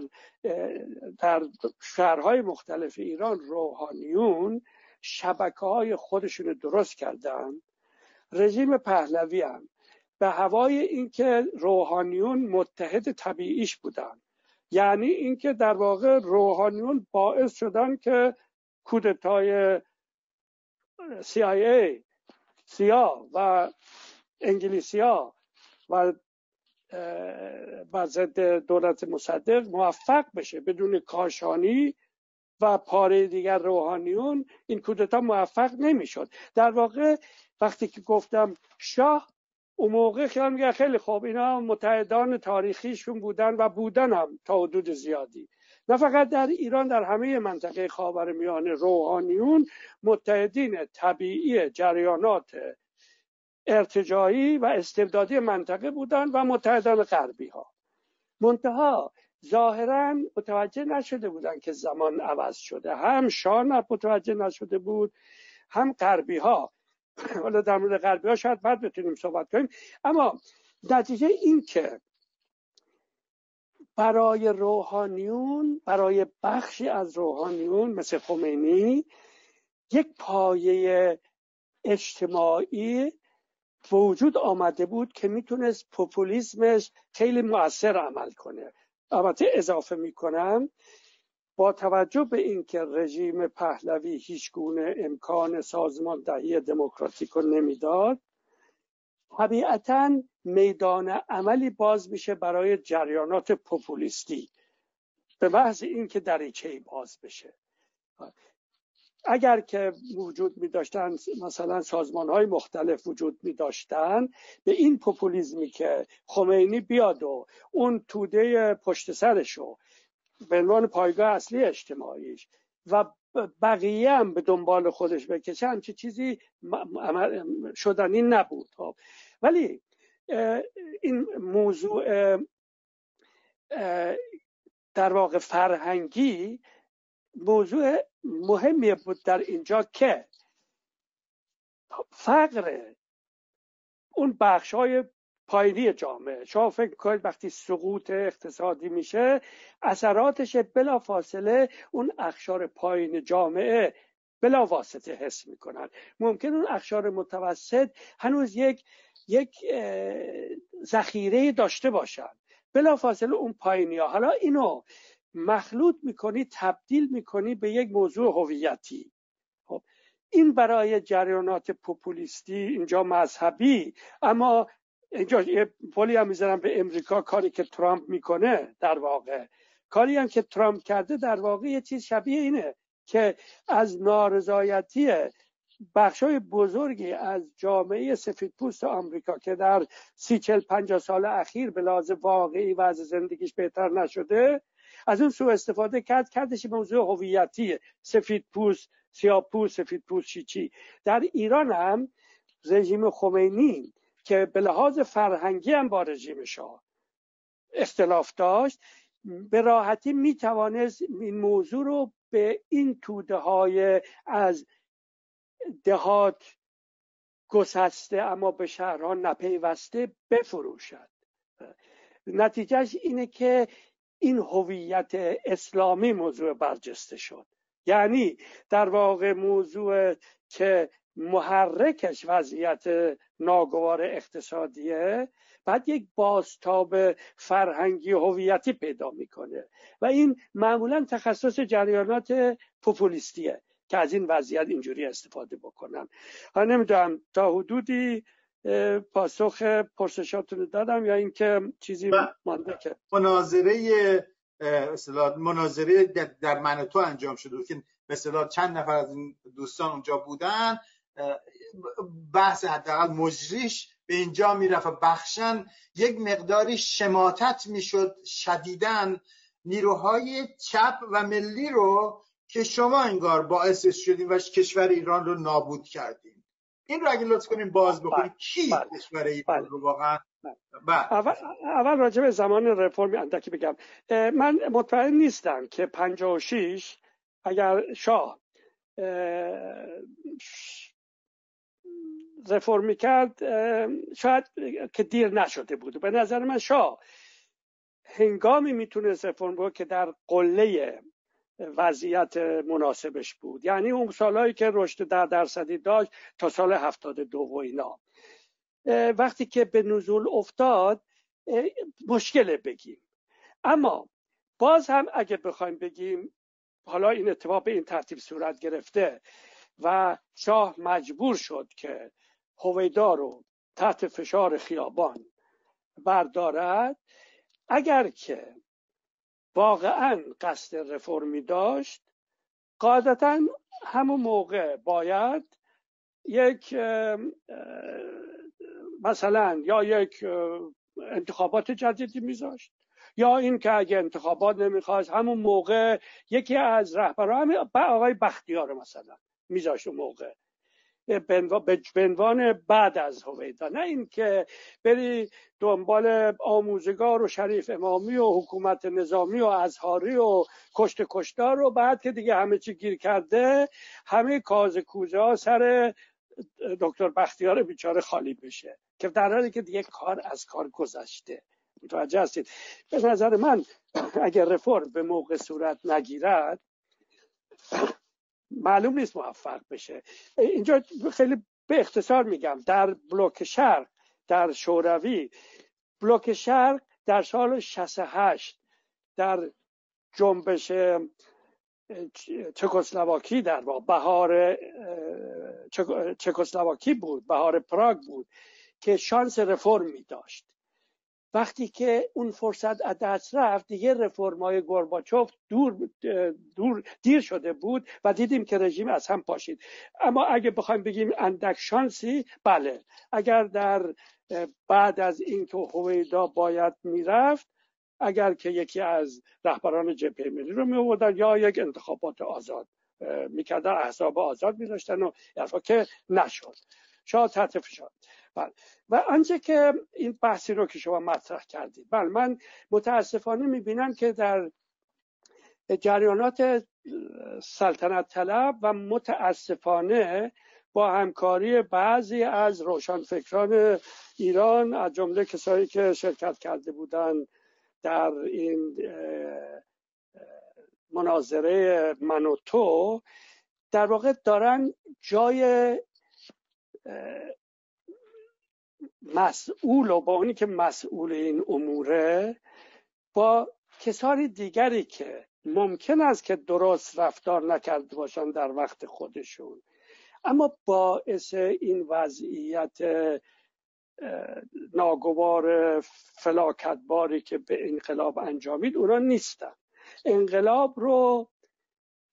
در شهرهای مختلف ایران روحانیون شبکه های خودشون درست کردن رژیم پهلوی هم به هوای اینکه روحانیون متحد طبیعیش بودن. یعنی اینکه در واقع روحانیون باعث شدن که کودتای CIA سیا و انگلیسیا و بر ضد دولت مصدق موفق بشه بدون کاشانی و پاره دیگر روحانیون این کودتا موفق نمی‌شد. در واقع وقتی که گفتم شاه اون موقع خیال میگه خیلی خوب اینا متحدان تاریخیشون بودن و بودن هم تا حدود زیادی. نه فقط در ایران در همه منطقه میانه روحانیون متحدین طبیعی جریانات ارتجایی و استبدادی منطقه بودن و متحدان غربی ها منتها ظاهرا متوجه نشده بودن که زمان عوض شده. هم شاه متوجه نشده بود هم غربی ها حالا در مورد غربی ها شاید بعد بتونیم صحبت کنیم. اما نتیجه این که برای روحانیون برای بخشی از روحانیون مثل خمینی یک پایه اجتماعی وجود آمده بود که می‌تونست پوپولیسمش خیلی مؤثر عمل کنه. البته اضافه می‌کنم با توجه به اینکه رژیم پهلوی هیچ گونه امکان سازماندهی دموکراتیک رو نمی‌داد طبیعتا میدان عملی باز میشه برای جریانات پوپولیستی. به محض اینکه دریچه باز بشه. اگر که وجود می داشتن مثلا سازمان های مختلف وجود می داشتن به این پوپولیزمی که خمینی بیاد و اون توده پشت سرشو به عنوان پایگاه اصلی اجتماعیش و بقیه هم به دنبال خودش بکشه همچی چیزی شدنی نبود خب. ولی این موضوع در واقع فرهنگی موضوع مهمی بود در اینجا که فقر اون بخش های پایینی جامعه. شما فکر کنید وقتی سقوط اقتصادی میشه اثراتش بلا فاصله اون اخشار پایین جامعه بلا واسطه حس می‌کنن. ممکن اون اخشار متوسط هنوز یک یک ذخیره داشته باشن. بلا فاصله اون پایینی ها حالا اینو مخلوط می‌کنی تبدیل می‌کنی به یک موضوع هویتی. خب این برای جریانات پوپولیستی اینجا مذهبی اما اینجا یه پولی هم می‌ذارم به امریکا کاری که ترامپ می‌کنه در واقع. کاری هم که ترامپ کرده در واقع یه چیز شبیه اینه که از نارضایتی بخشای بزرگی از جامعه سفید پوست آمریکا که در سی چل پنجاه سال اخیر به لحاظ واقعی و از زندگیش بهتر نشده از اون سوء استفاده کرد کردش موضوع هویتی سفید پوست سیاه پوست سفید پوست چی. در ایران هم رژیم خمینی که به لحاظ فرهنگی هم با رژیم شاه اختلاف داشت به راحتی می توانست این موضوع رو به این توده های از دهات گسسته اما به شهرها نپیوسته بفروشد. نتیجهش اینه که این هویت اسلامی موضوع برجسته شد. یعنی در واقع موضوع که محرکش وضعیت ناگوار اقتصادیه بعد یک بازتاب فرهنگی هویتی پیدا می‌کنه. و این معمولا تخصص جریانات پوپولیستیه که از این وضعیت اینجوری استفاده بکنن. ها نمی‌دونم تا حدودی پاسخ پرسشاتون دادم یا اینکه چیزی مانده که؟ مناظره مناظره در من تو انجام شده که مثلا چند نفر از این دوستان اونجا بودن. بحث حداقل مجریش به اینجا می‌رفت و بخشن. یک مقداری شماتت می‌شد شدیدن نیروهای چپ و ملی رو که شما انگار باعث شدیم و کشور ایران رو نابود کردیم این رو اگه لطف کنیم باز بکنیم بله، کی بله، کشور ایران بله. رو واقعا؟ اول, اول راجع به زمان رفرم اندکی بگم. من مطمئن نیستم که 56 اگر شاه رفرم می‌کرد شاید که دیر نشده بود. به نظر من شاه هنگامی می‌تونست رفرم بود که در قله وضعیت مناسبش بود یعنی اون سالهایی که رشد در درصدی داشت تا سال هفتاد دو و اینا. وقتی که به نزول افتاد مشکله بگیم. اما باز هم اگه بخوایم بگیم حالا این اتفاق به این ترتیب صورت گرفته و شاه مجبور شد که هویدا رو تحت فشار خیابان بردارد. اگر که واقعا قصد رفرمی داشت قاعدتا همون موقع باید یک مثلا یا یک انتخابات جدیدی میذاشت یا این که اگه انتخابات نمی‌خواست همون موقع یکی از رهبران آقای بختیار مثلا میذاشت اون موقع. به عنوان بعد از هویدا. نه اینکه بری دنبال آموزگار و شریف امامی و حکومت نظامی و ازهاری و کشت کشتار رو بعد که دیگه همه چی گیر کرده همه کاز کوزه ها سر دکتر بختیار بیچاره خالی بشه. که در حالی که دیگه کار از کار گذشته. متوجه هستید؟ به نظر من اگر رفرم به موقع صورت نگیرد معلوم نیست موفق بشه. اینجا خیلی به اختصار میگم در بلوک شرق در شوروی بلوک شرق در سال 68 در جنبش چکسلواکی در بهار چکسلواکی بود بهار پراگ بود که شانس رفرم می داشت. وقتی که اون فرصت از دست رفت دیگه رفرمای گورباچوف دور دور دیر شده بود و دیدیم که رژیم از هم پاشید. اما اگه بخوایم بگیم اندک شانسی بله. اگر در بعد از اینکه هویدا باید می‌رفت اگر که یکی از رهبران جبهه ملی رو می یا یک انتخابات آزاد می‌کردن احزاب آزاد میذاشتن و که نشد. شاه تحت فشار. بله. و آنچه که این بحثی رو که شما مطرح کردید. بله من متاسفانه می‌بینم که در جریانات سلطنت طلب و متاسفانه با همکاری بعضی از روشنفکران ایران از جمله کسایی که شرکت کرده بودند در این مناظره من و تو در واقع دارن جای مسئول و با اونی که مسئول این اموره با کسانی دیگری که ممکن است که درست رفتار نکرده باشن در وقت خودشون. اما باعث این وضعیت ناگوار فلاکتباری که به انقلاب انجامید اونا نیستن. انقلاب رو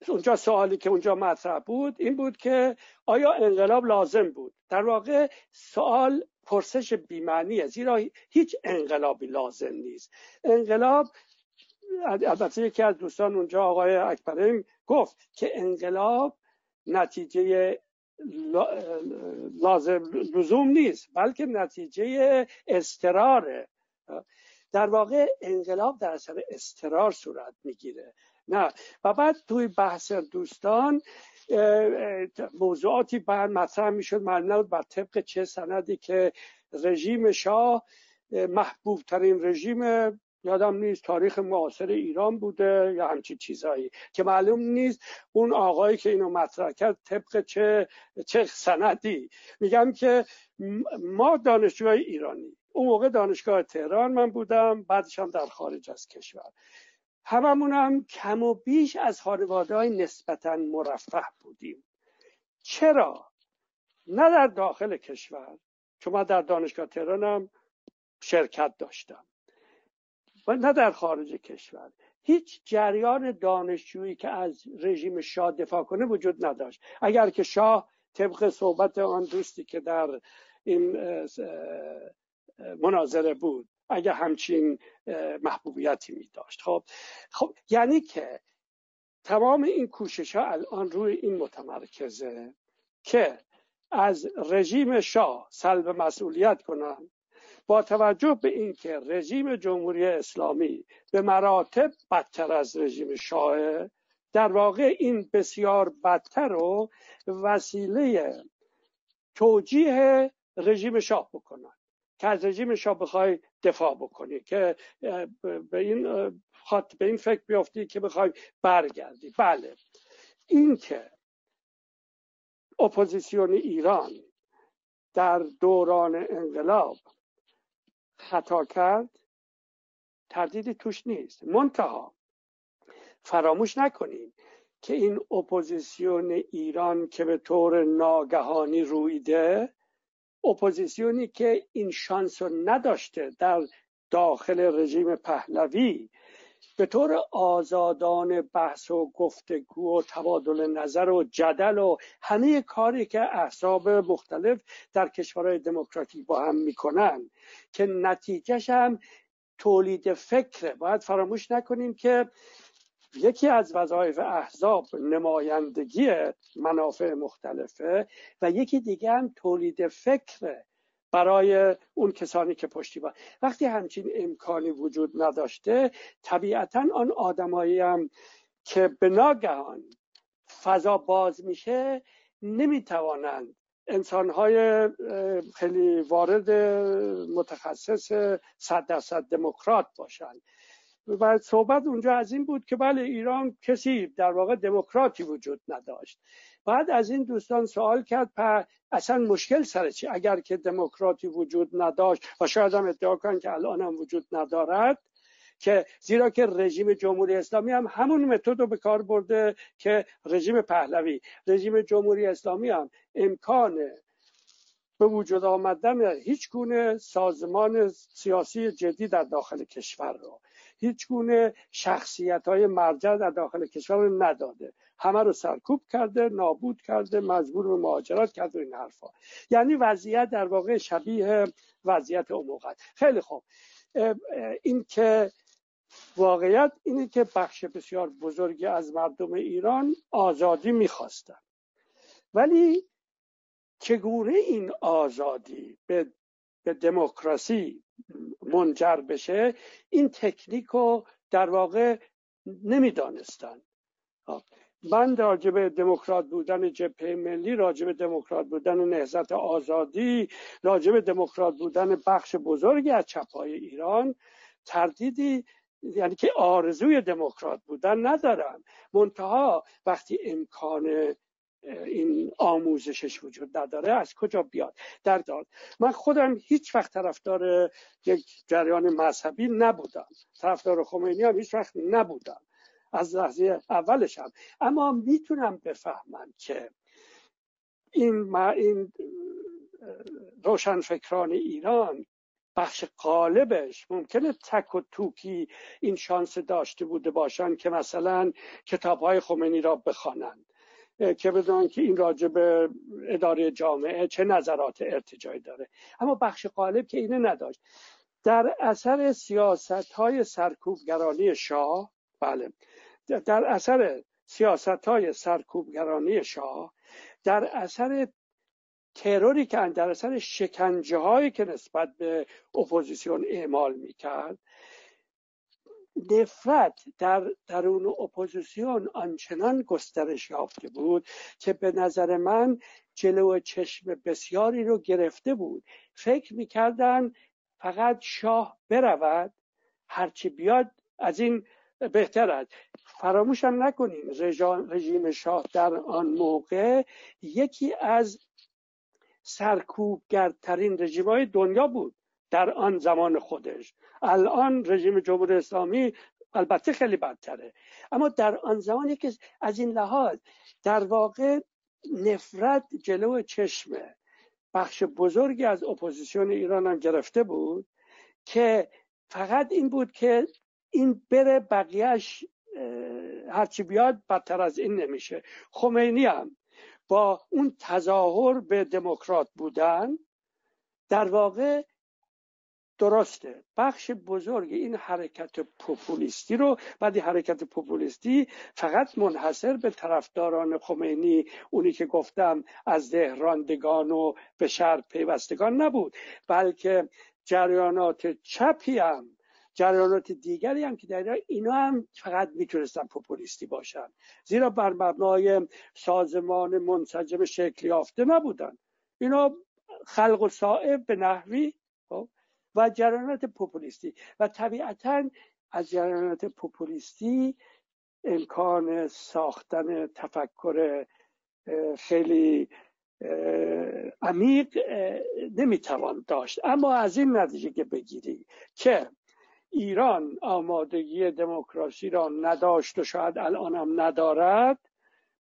اونجا سوالی که اونجا مطرح بود این بود که آیا انقلاب لازم بود؟ در واقع سوال پرسش بیمعنیه زیرا هیچ انقلابی لازم نیست. انقلاب البته یکی از دوستان اونجا آقای اکبرین گفت که انقلاب نتیجه لازم لزوم نیست بلکه نتیجه استراره در واقع انقلاب در اثر استرار صورت می‌گیره. نه. و بعد توی بحث دوستان موضوعاتی بر مطرح می‌شد. معلوم بر طبق چه سندی که رژیم شاه محبوب ترین رژیم یادم نیست تاریخ معاصر ایران بوده یا همچین چیزایی. که معلوم نیست اون آقایی که اینو مطرح کرد طبق چه چه سندی. میگم که ما دانشجوهای ایرانی اون موقع دانشگاه تهران من بودم بعدش هم در خارج از کشور. هممون هم کم و بیش از خانواده های نسبتا مرفه بودیم. چرا؟ نه در داخل کشور چون من در دانشگاه تهرانم شرکت داشتم. و نه در خارج کشور. هیچ جریان دانشجویی که از رژیم شاه دفاع کنه وجود نداشت. اگر که شاه طبق صحبت آن دوستی که در این مناظره بود اگر همچین محبوبیتی می داشت خب خب یعنی که تمام این کوشش ها الان روی این متمرکزه که از رژیم شاه سلب مسئولیت کنند با توجه به اینکه رژیم جمهوری اسلامی به مراتب بدتر از رژیم شاه در واقع این بسیار بدتر و وسیله توجیه رژیم شاه بکنن. که از رژیم شاه بخوای دفاع بکنی که به این خط به این فکر بیافتی که بخوای برگردی. بله. این که اپوزیسیون ایران در دوران انقلاب خطا کرد تردیدی توش نیست. منتها فراموش نکنیم که این اپوزیسیون ایران که به طور ناگهانی روییده اپوزیسیونی که این شانس رو نداشته در داخل رژیم پهلوی به طور آزادانه بحث و گفتگو و تبادل نظر و جدل و همه کاری که احزاب مختلف در کشورهای دموکراتیک با هم می‌کنن که نتیجهش هم تولید فکره باید فراموش نکنیم که یکی از وظایف احزاب نمایندگی منافع مختلفه و یکی دیگه هم تولید فکره برای اون کسانی که پشتیبان وقتی همچین امکانی وجود نداشته طبیعتا آن آدمایی هم که به ناگهان فضا باز میشه نمی‌توانند انسانهای خیلی وارد متخصص صد درصد دموکرات باشند. و صحبت اونجا از این بود که بله ایران کسی در واقع دموکراتی وجود نداشت. بعد از این دوستان سوال کرد پر اصلا مشکل سر چی؟ اگر که دموکراتی وجود نداشت و شاید هم ادعا کنن که الان هم وجود ندارد که زیرا که رژیم جمهوری اسلامی هم همون متد رو به کار برده که رژیم پهلوی. رژیم جمهوری اسلامی هم امکان به وجود آمدن هیچ گونه سازمان سیاسی جدی در داخل کشور رو هیچ گونه شخصیت های مرجع در داخل کشور نداده. همه رو سرکوب کرده نابود کرده مجبور به مهاجرت کرده این حرفا. یعنی وضعیت در واقع شبیه وضعیت اموقت خیلی خوب. این که واقعیت اینه که بخش بسیار بزرگی از مردم ایران آزادی می‌خواستن. ولی چگونه این آزادی به دموکراسی منجر بشه این تکنیک رو در واقع نمی‌دانستن. من راجب دموکرات بودن جبهه ملی راجب دموکرات بودن نهضت آزادی راجب دموکرات بودن بخش بزرگی از چپهای ایران تردیدی یعنی که آرزوی دموکرات بودن ندارم. منتها وقتی امکان این آموزشش وجود نداره از کجا بیاد؟ در داد من خودم هیچ وقت طرفدار یک جریان مذهبی نبودم. طرفدار خمینی هم هیچ وقت نبودم. از لحظه اولشم. اما می‌تونم بفهمم که این ما این روشنفکران ایران بخش قالبش ممکنه تک و توکی این شانس داشته بوده باشن که مثلا کتاب های خمینی را بخوانند. که بدونن که این راجع به اداره جامعه چه نظرات ارتجایی داره. اما بخش قالب که اینه نداشت. در اثر سیاست های سرکوبگرانی شاه بله در اثر سیاست های سرکوبگرانه‌ی شاه در اثر تروری که در اثر شکنجه هایی که نسبت به اپوزیسیون اعمال می‌کرد نفرت در درون اپوزیسیون آنچنان گسترش یافته بود که به نظر من جلو چشم بسیاری رو گرفته بود. فکر می‌کردن فقط شاه برود هرچی بیاد از این بهتر است. فراموش هم نکنیم رژیم شاه در آن موقع یکی از سرکوبگرترین رژیم های دنیا بود. در آن زمان خودش. الان رژیم جمهوری اسلامی البته خیلی بدتره. اما در آن زمان یکی از این لحاظ در واقع نفرت جلو چشمه. بخش بزرگی از اپوزیسیون ایران هم گرفته بود که فقط این بود که این بره بقیهش هرچی بیاد بدتر از این نمیشه. خمینی هم با اون تظاهر به دموکرات بودن در واقع درسته. بخش بزرگ این حرکت پوپولیستی رو بعد حرکت پوپولیستی فقط منحصر به طرفداران خمینی اونی که گفتم از دهراندگان و به شهر پیوستگان نبود بلکه جریانات چپی هم جریانات دیگری هم که در اینا هم فقط می‌تونستن پوپولیستی باشن. زیرا بر مبنای سازمان منسجم شکل یافته نبودن. اینا خلق و صائب به نحوی خب، و جریانات پوپولیستی. و طبیعتا از جریانات پوپولیستی امکان ساختن تفکر خیلی عمیق نمی‌توان داشت. اما از این نتیجه که بگیری که ایران آمادگی دموکراسی را نداشت و شاید الان هم ندارد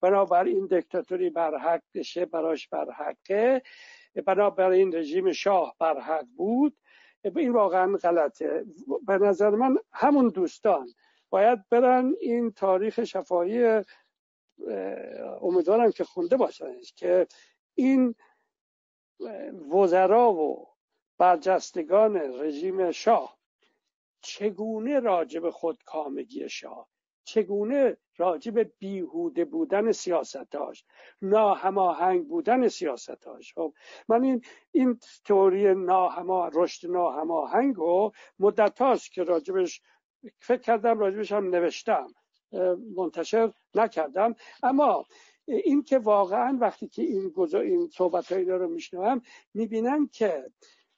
بنابراین دکتاتوری برحق بشه براش برحقه. بنابراین رژیم شاه برحق بود. این واقعا غلطه. به نظر من همون دوستان باید برن این تاریخ شفایی امیدوارم که خونده باشنش که این وزرا و برجستگان رژیم شاه چگونه راجب خودکامگی شاه چگونه راجب بیهوده بودن سیاستاش ناهماهنگ بودن سیاستاش. خب من این این تئوری ناهما رشد ناهماهنگ رو مدت هاست که راجبش فکر کردم راجبش هم نوشتم. منتشر نکردم. اما این که واقعا وقتی که این گذار این صحبت رو میشنوم می‌بینم که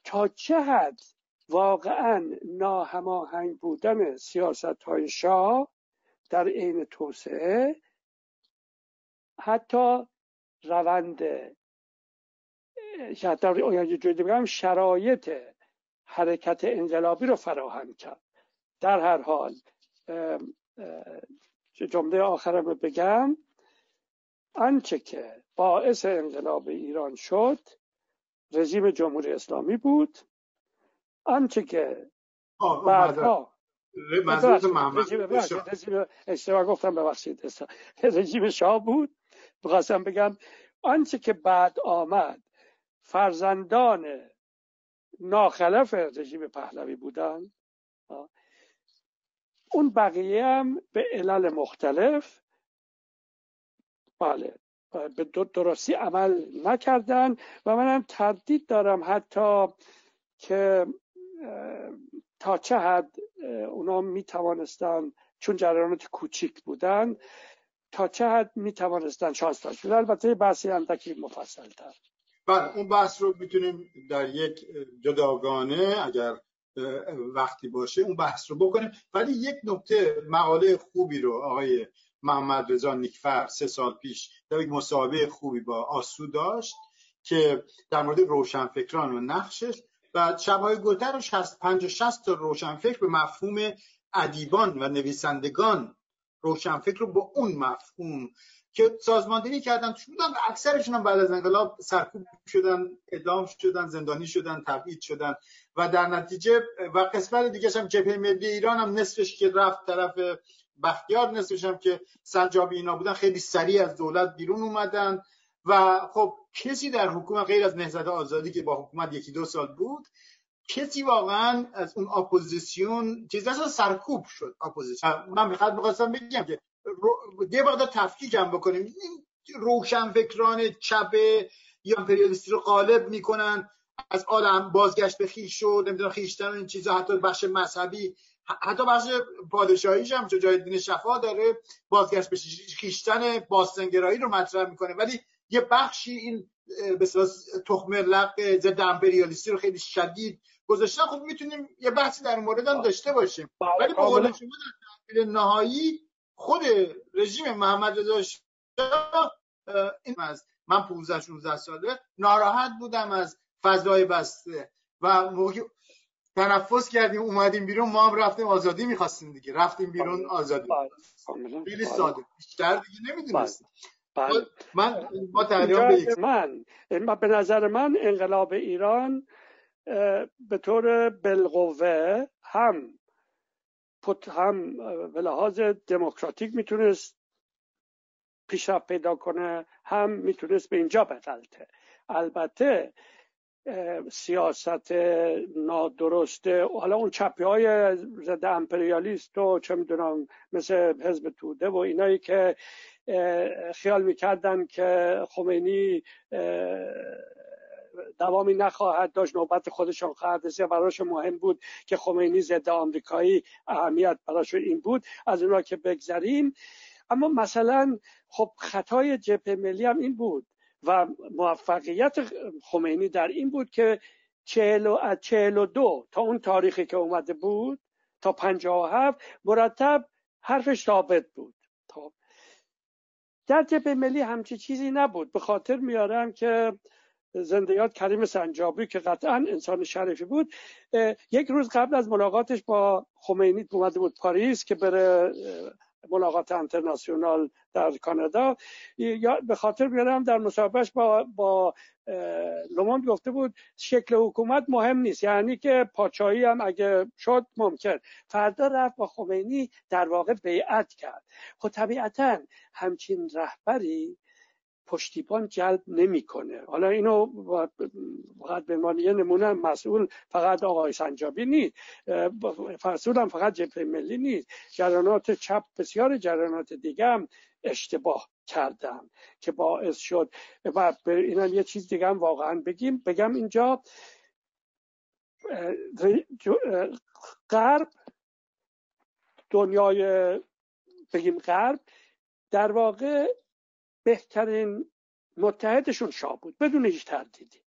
تا چه حد واقعا ناهماهنگ بودن سیاست های شاه در عین توسعه. حتی روند بگم شرایط حرکت انقلابی رو فراهم کرد. در هر حال جمله آخرم رو بگم. آنچه که باعث انقلاب ایران شد رژیم جمهوری اسلامی بود. آنچه که بعدها اشتباه گفتم ببخشید رژیم شاه بود. بخواستم بگم آنچه که بعد آمد فرزندان ناخلف رژیم پهلوی بودن. اون بقیه هم به علل مختلف بله به درستی عمل نکردن. و منم تردید دارم حتی که تا چه حد اونا می توانستن چون جریانات کوچیک بودن تا چه حد می توانستن شانس داشت. البته بحثی اندکی مفصل تر بله اون بحث رو می‌تونیم در یک جداگانه اگر وقتی باشه اون بحث رو بکنیم. ولی یک نکته مقاله خوبی رو آقای محمد رضا نیکفر سه سال پیش در یک مصاحبه خوبی با آسو داشت که در مورد روشنفکران و نقشش و شبهای گذر رو 50 60 تا روشنفکر به مفهوم ادیبان و نویسندگان. روشنفکر رو با اون مفهوم که سازماندهی کردن بودن و اکثرشون هم بعد از انقلاب سرکوب شدن اعدام شدن زندانی شدن تبعید شدن. و در نتیجه و قسمت دیگه هم جبهه ملی ایران هم نصفش که رفت طرف بختیار نصفش هم که سنجابی اینا بودن خیلی سریع از دولت بیرون اومدن. و خب کسی در حکومت غیر از نهضت آزادی که با حکومت یکی دو سال بود کسی واقعا از اون اپوزیسیون چیز اصلا سرکوب شد. اپوزیسیون. من می‌خواد می‌خواستم بگم که یه مقدار تفکیک هم بکنیم. این روشنفکران چپ یا امپریالیستی رو غالب می‌کنن از عالم بازگشت به خیش و نمی‌دونم خیشتن این چیزا حتی بخش مذهبی. حتی بخش پادشاهیش هم جای دین شفا داره بازگشت به خیشتن باستنگرایی رو مطرح می‌کنه. ولی یه بخشی این به تخم لق ضد امپریالیستی رو خیلی شدید گذاشتن. خب می‌تونیم یه بحثی در مورد هم داشته باشیم. بله، ولی به قول شما در نهایی خود رژیم محمد رضا این از من 15 16 ساله ناراحت بودم از فضای بسته و موقع تنفس کردیم اومدیم بیرون ما هم رفتیم آزادی می‌خواستیم دیگه. رفتیم بیرون بله. آزادی بله. خیلی ساده. بیشتر دیگه نمی‌دونستیم. من من من به نظر من انقلاب ایران به طور بالقوه هم هم به لحاظ دموکراتیک می‌تونست پیشرفت پیدا کنه هم می‌تونست به اینجا بغلته البته سیاست نادرسته حالا اون چپی های ضد امپریالیست و چه می‌دونم مثل حزب توده و اینایی که خیال می‌کردن که خمینی دوامی نخواهد داشت. نوبت خودشان خواهد رسید براش مهم بود که خمینی ضد آمریکایی اهمیت براش این بود. از اونا که بگذریم. اما مثلا خب خطای جبهه ملی هم این بود و موفقیت خمینی در این بود که چهل و, چهل و دو تا اون تاریخی که اومده بود تا پنجاه و هفت مرتب حرفش ثابت بود. در جبهه ملی همچی چیزی نبود. به خاطر میارم که زندیات کریم سنجابی که قطعا انسان شریفی بود یک روز قبل از ملاقاتش با خمینی اومده بود پاریس که بره ملاقات انترناسیونال در کانادا. یا به خاطر بیارم در مصاحبهش با با لوموند گفته بود شکل حکومت مهم نیست. یعنی که پاچایی هم اگه شد ممکن. فردا رفت با خمینی در واقع بیعت کرد. خب طبیعتا همچین رهبری پشتیبان جلب نمی‌کنه. حالا اینو فقط به عنوان یه نمونه مسئول فقط آقای سنجابی نیست. هم فقط جبهه ملی نیست. جرانات چپ بسیار جرانات دیگه هم اشتباه کردم که باعث شد. و اینم یه چیز دیگه هم واقعا بگیم. بگم اینجا غرب دنیای بگیم غرب در واقع بهترین متحدشون شاه بود. بدون هیچ تردیدی.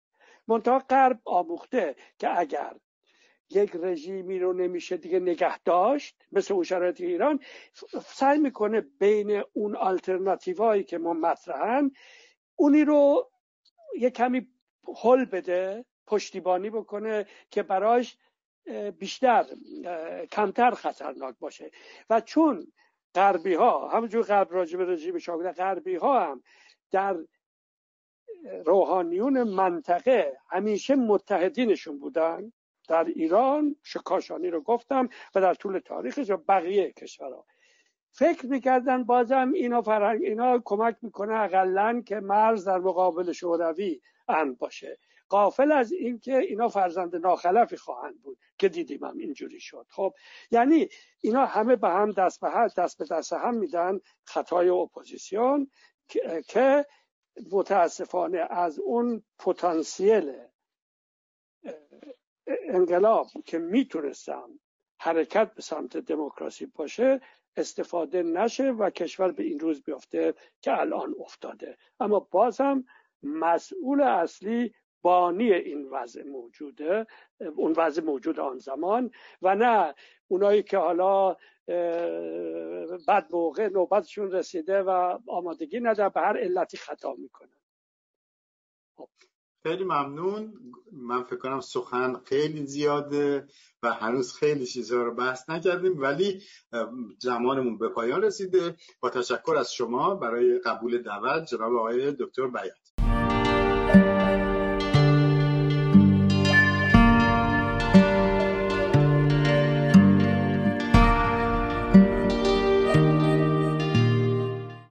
منتها غرب آموخته که اگر یک رژیمی رو نمیشه دیگه نگه داشت مثل اون شرایط ایران. سعی می‌کنه بین اون آلترناتیوهایی که ما مطرحن اونی رو یه کمی حل بده پشتیبانی بکنه که براش بیشتر کمتر خطرناک باشه. و چون غربی ها همونجور غرب راجب رژیم شاه غربی ها هم در روحانیون منطقه همیشه متحدینشون بودن در ایران شکاشانی رو گفتم و در طول تاریخش و بقیه کشورها. فکر می‌کردن بازم اینا فرنگ اینا کمک می‌کنه اقلا که مرز در مقابل شوروی امن باشه. قافل از اینکه اینا فرزند ناخلفی خواهند بود که دیدیم هم اینجوری شد. خب یعنی اینا همه به هم دست به دست به دست هم میدن خطای اپوزیسیون که متاسفانه از اون پتانسیل انقلاب که می‌تونستم حرکت به سمت دموکراسی باشه استفاده نشه و کشور به این روز بیفته که الان افتاده اما بازم مسئول اصلی بانی این وضع موجوده اون وضع موجود آن زمان و نه اونایی که حالا بعد موقع نوبتشون رسیده و آمادگی نداره به هر علتی خطا می‌کنن خب. خیلی ممنون. من فکر کنم سخن خیلی زیاده و هنوز خیلی چیزها رو بحث نکردیم ولی زمانمون به پایان رسیده. با تشکر از شما برای قبول دعوت جناب آقای دکتر بیات.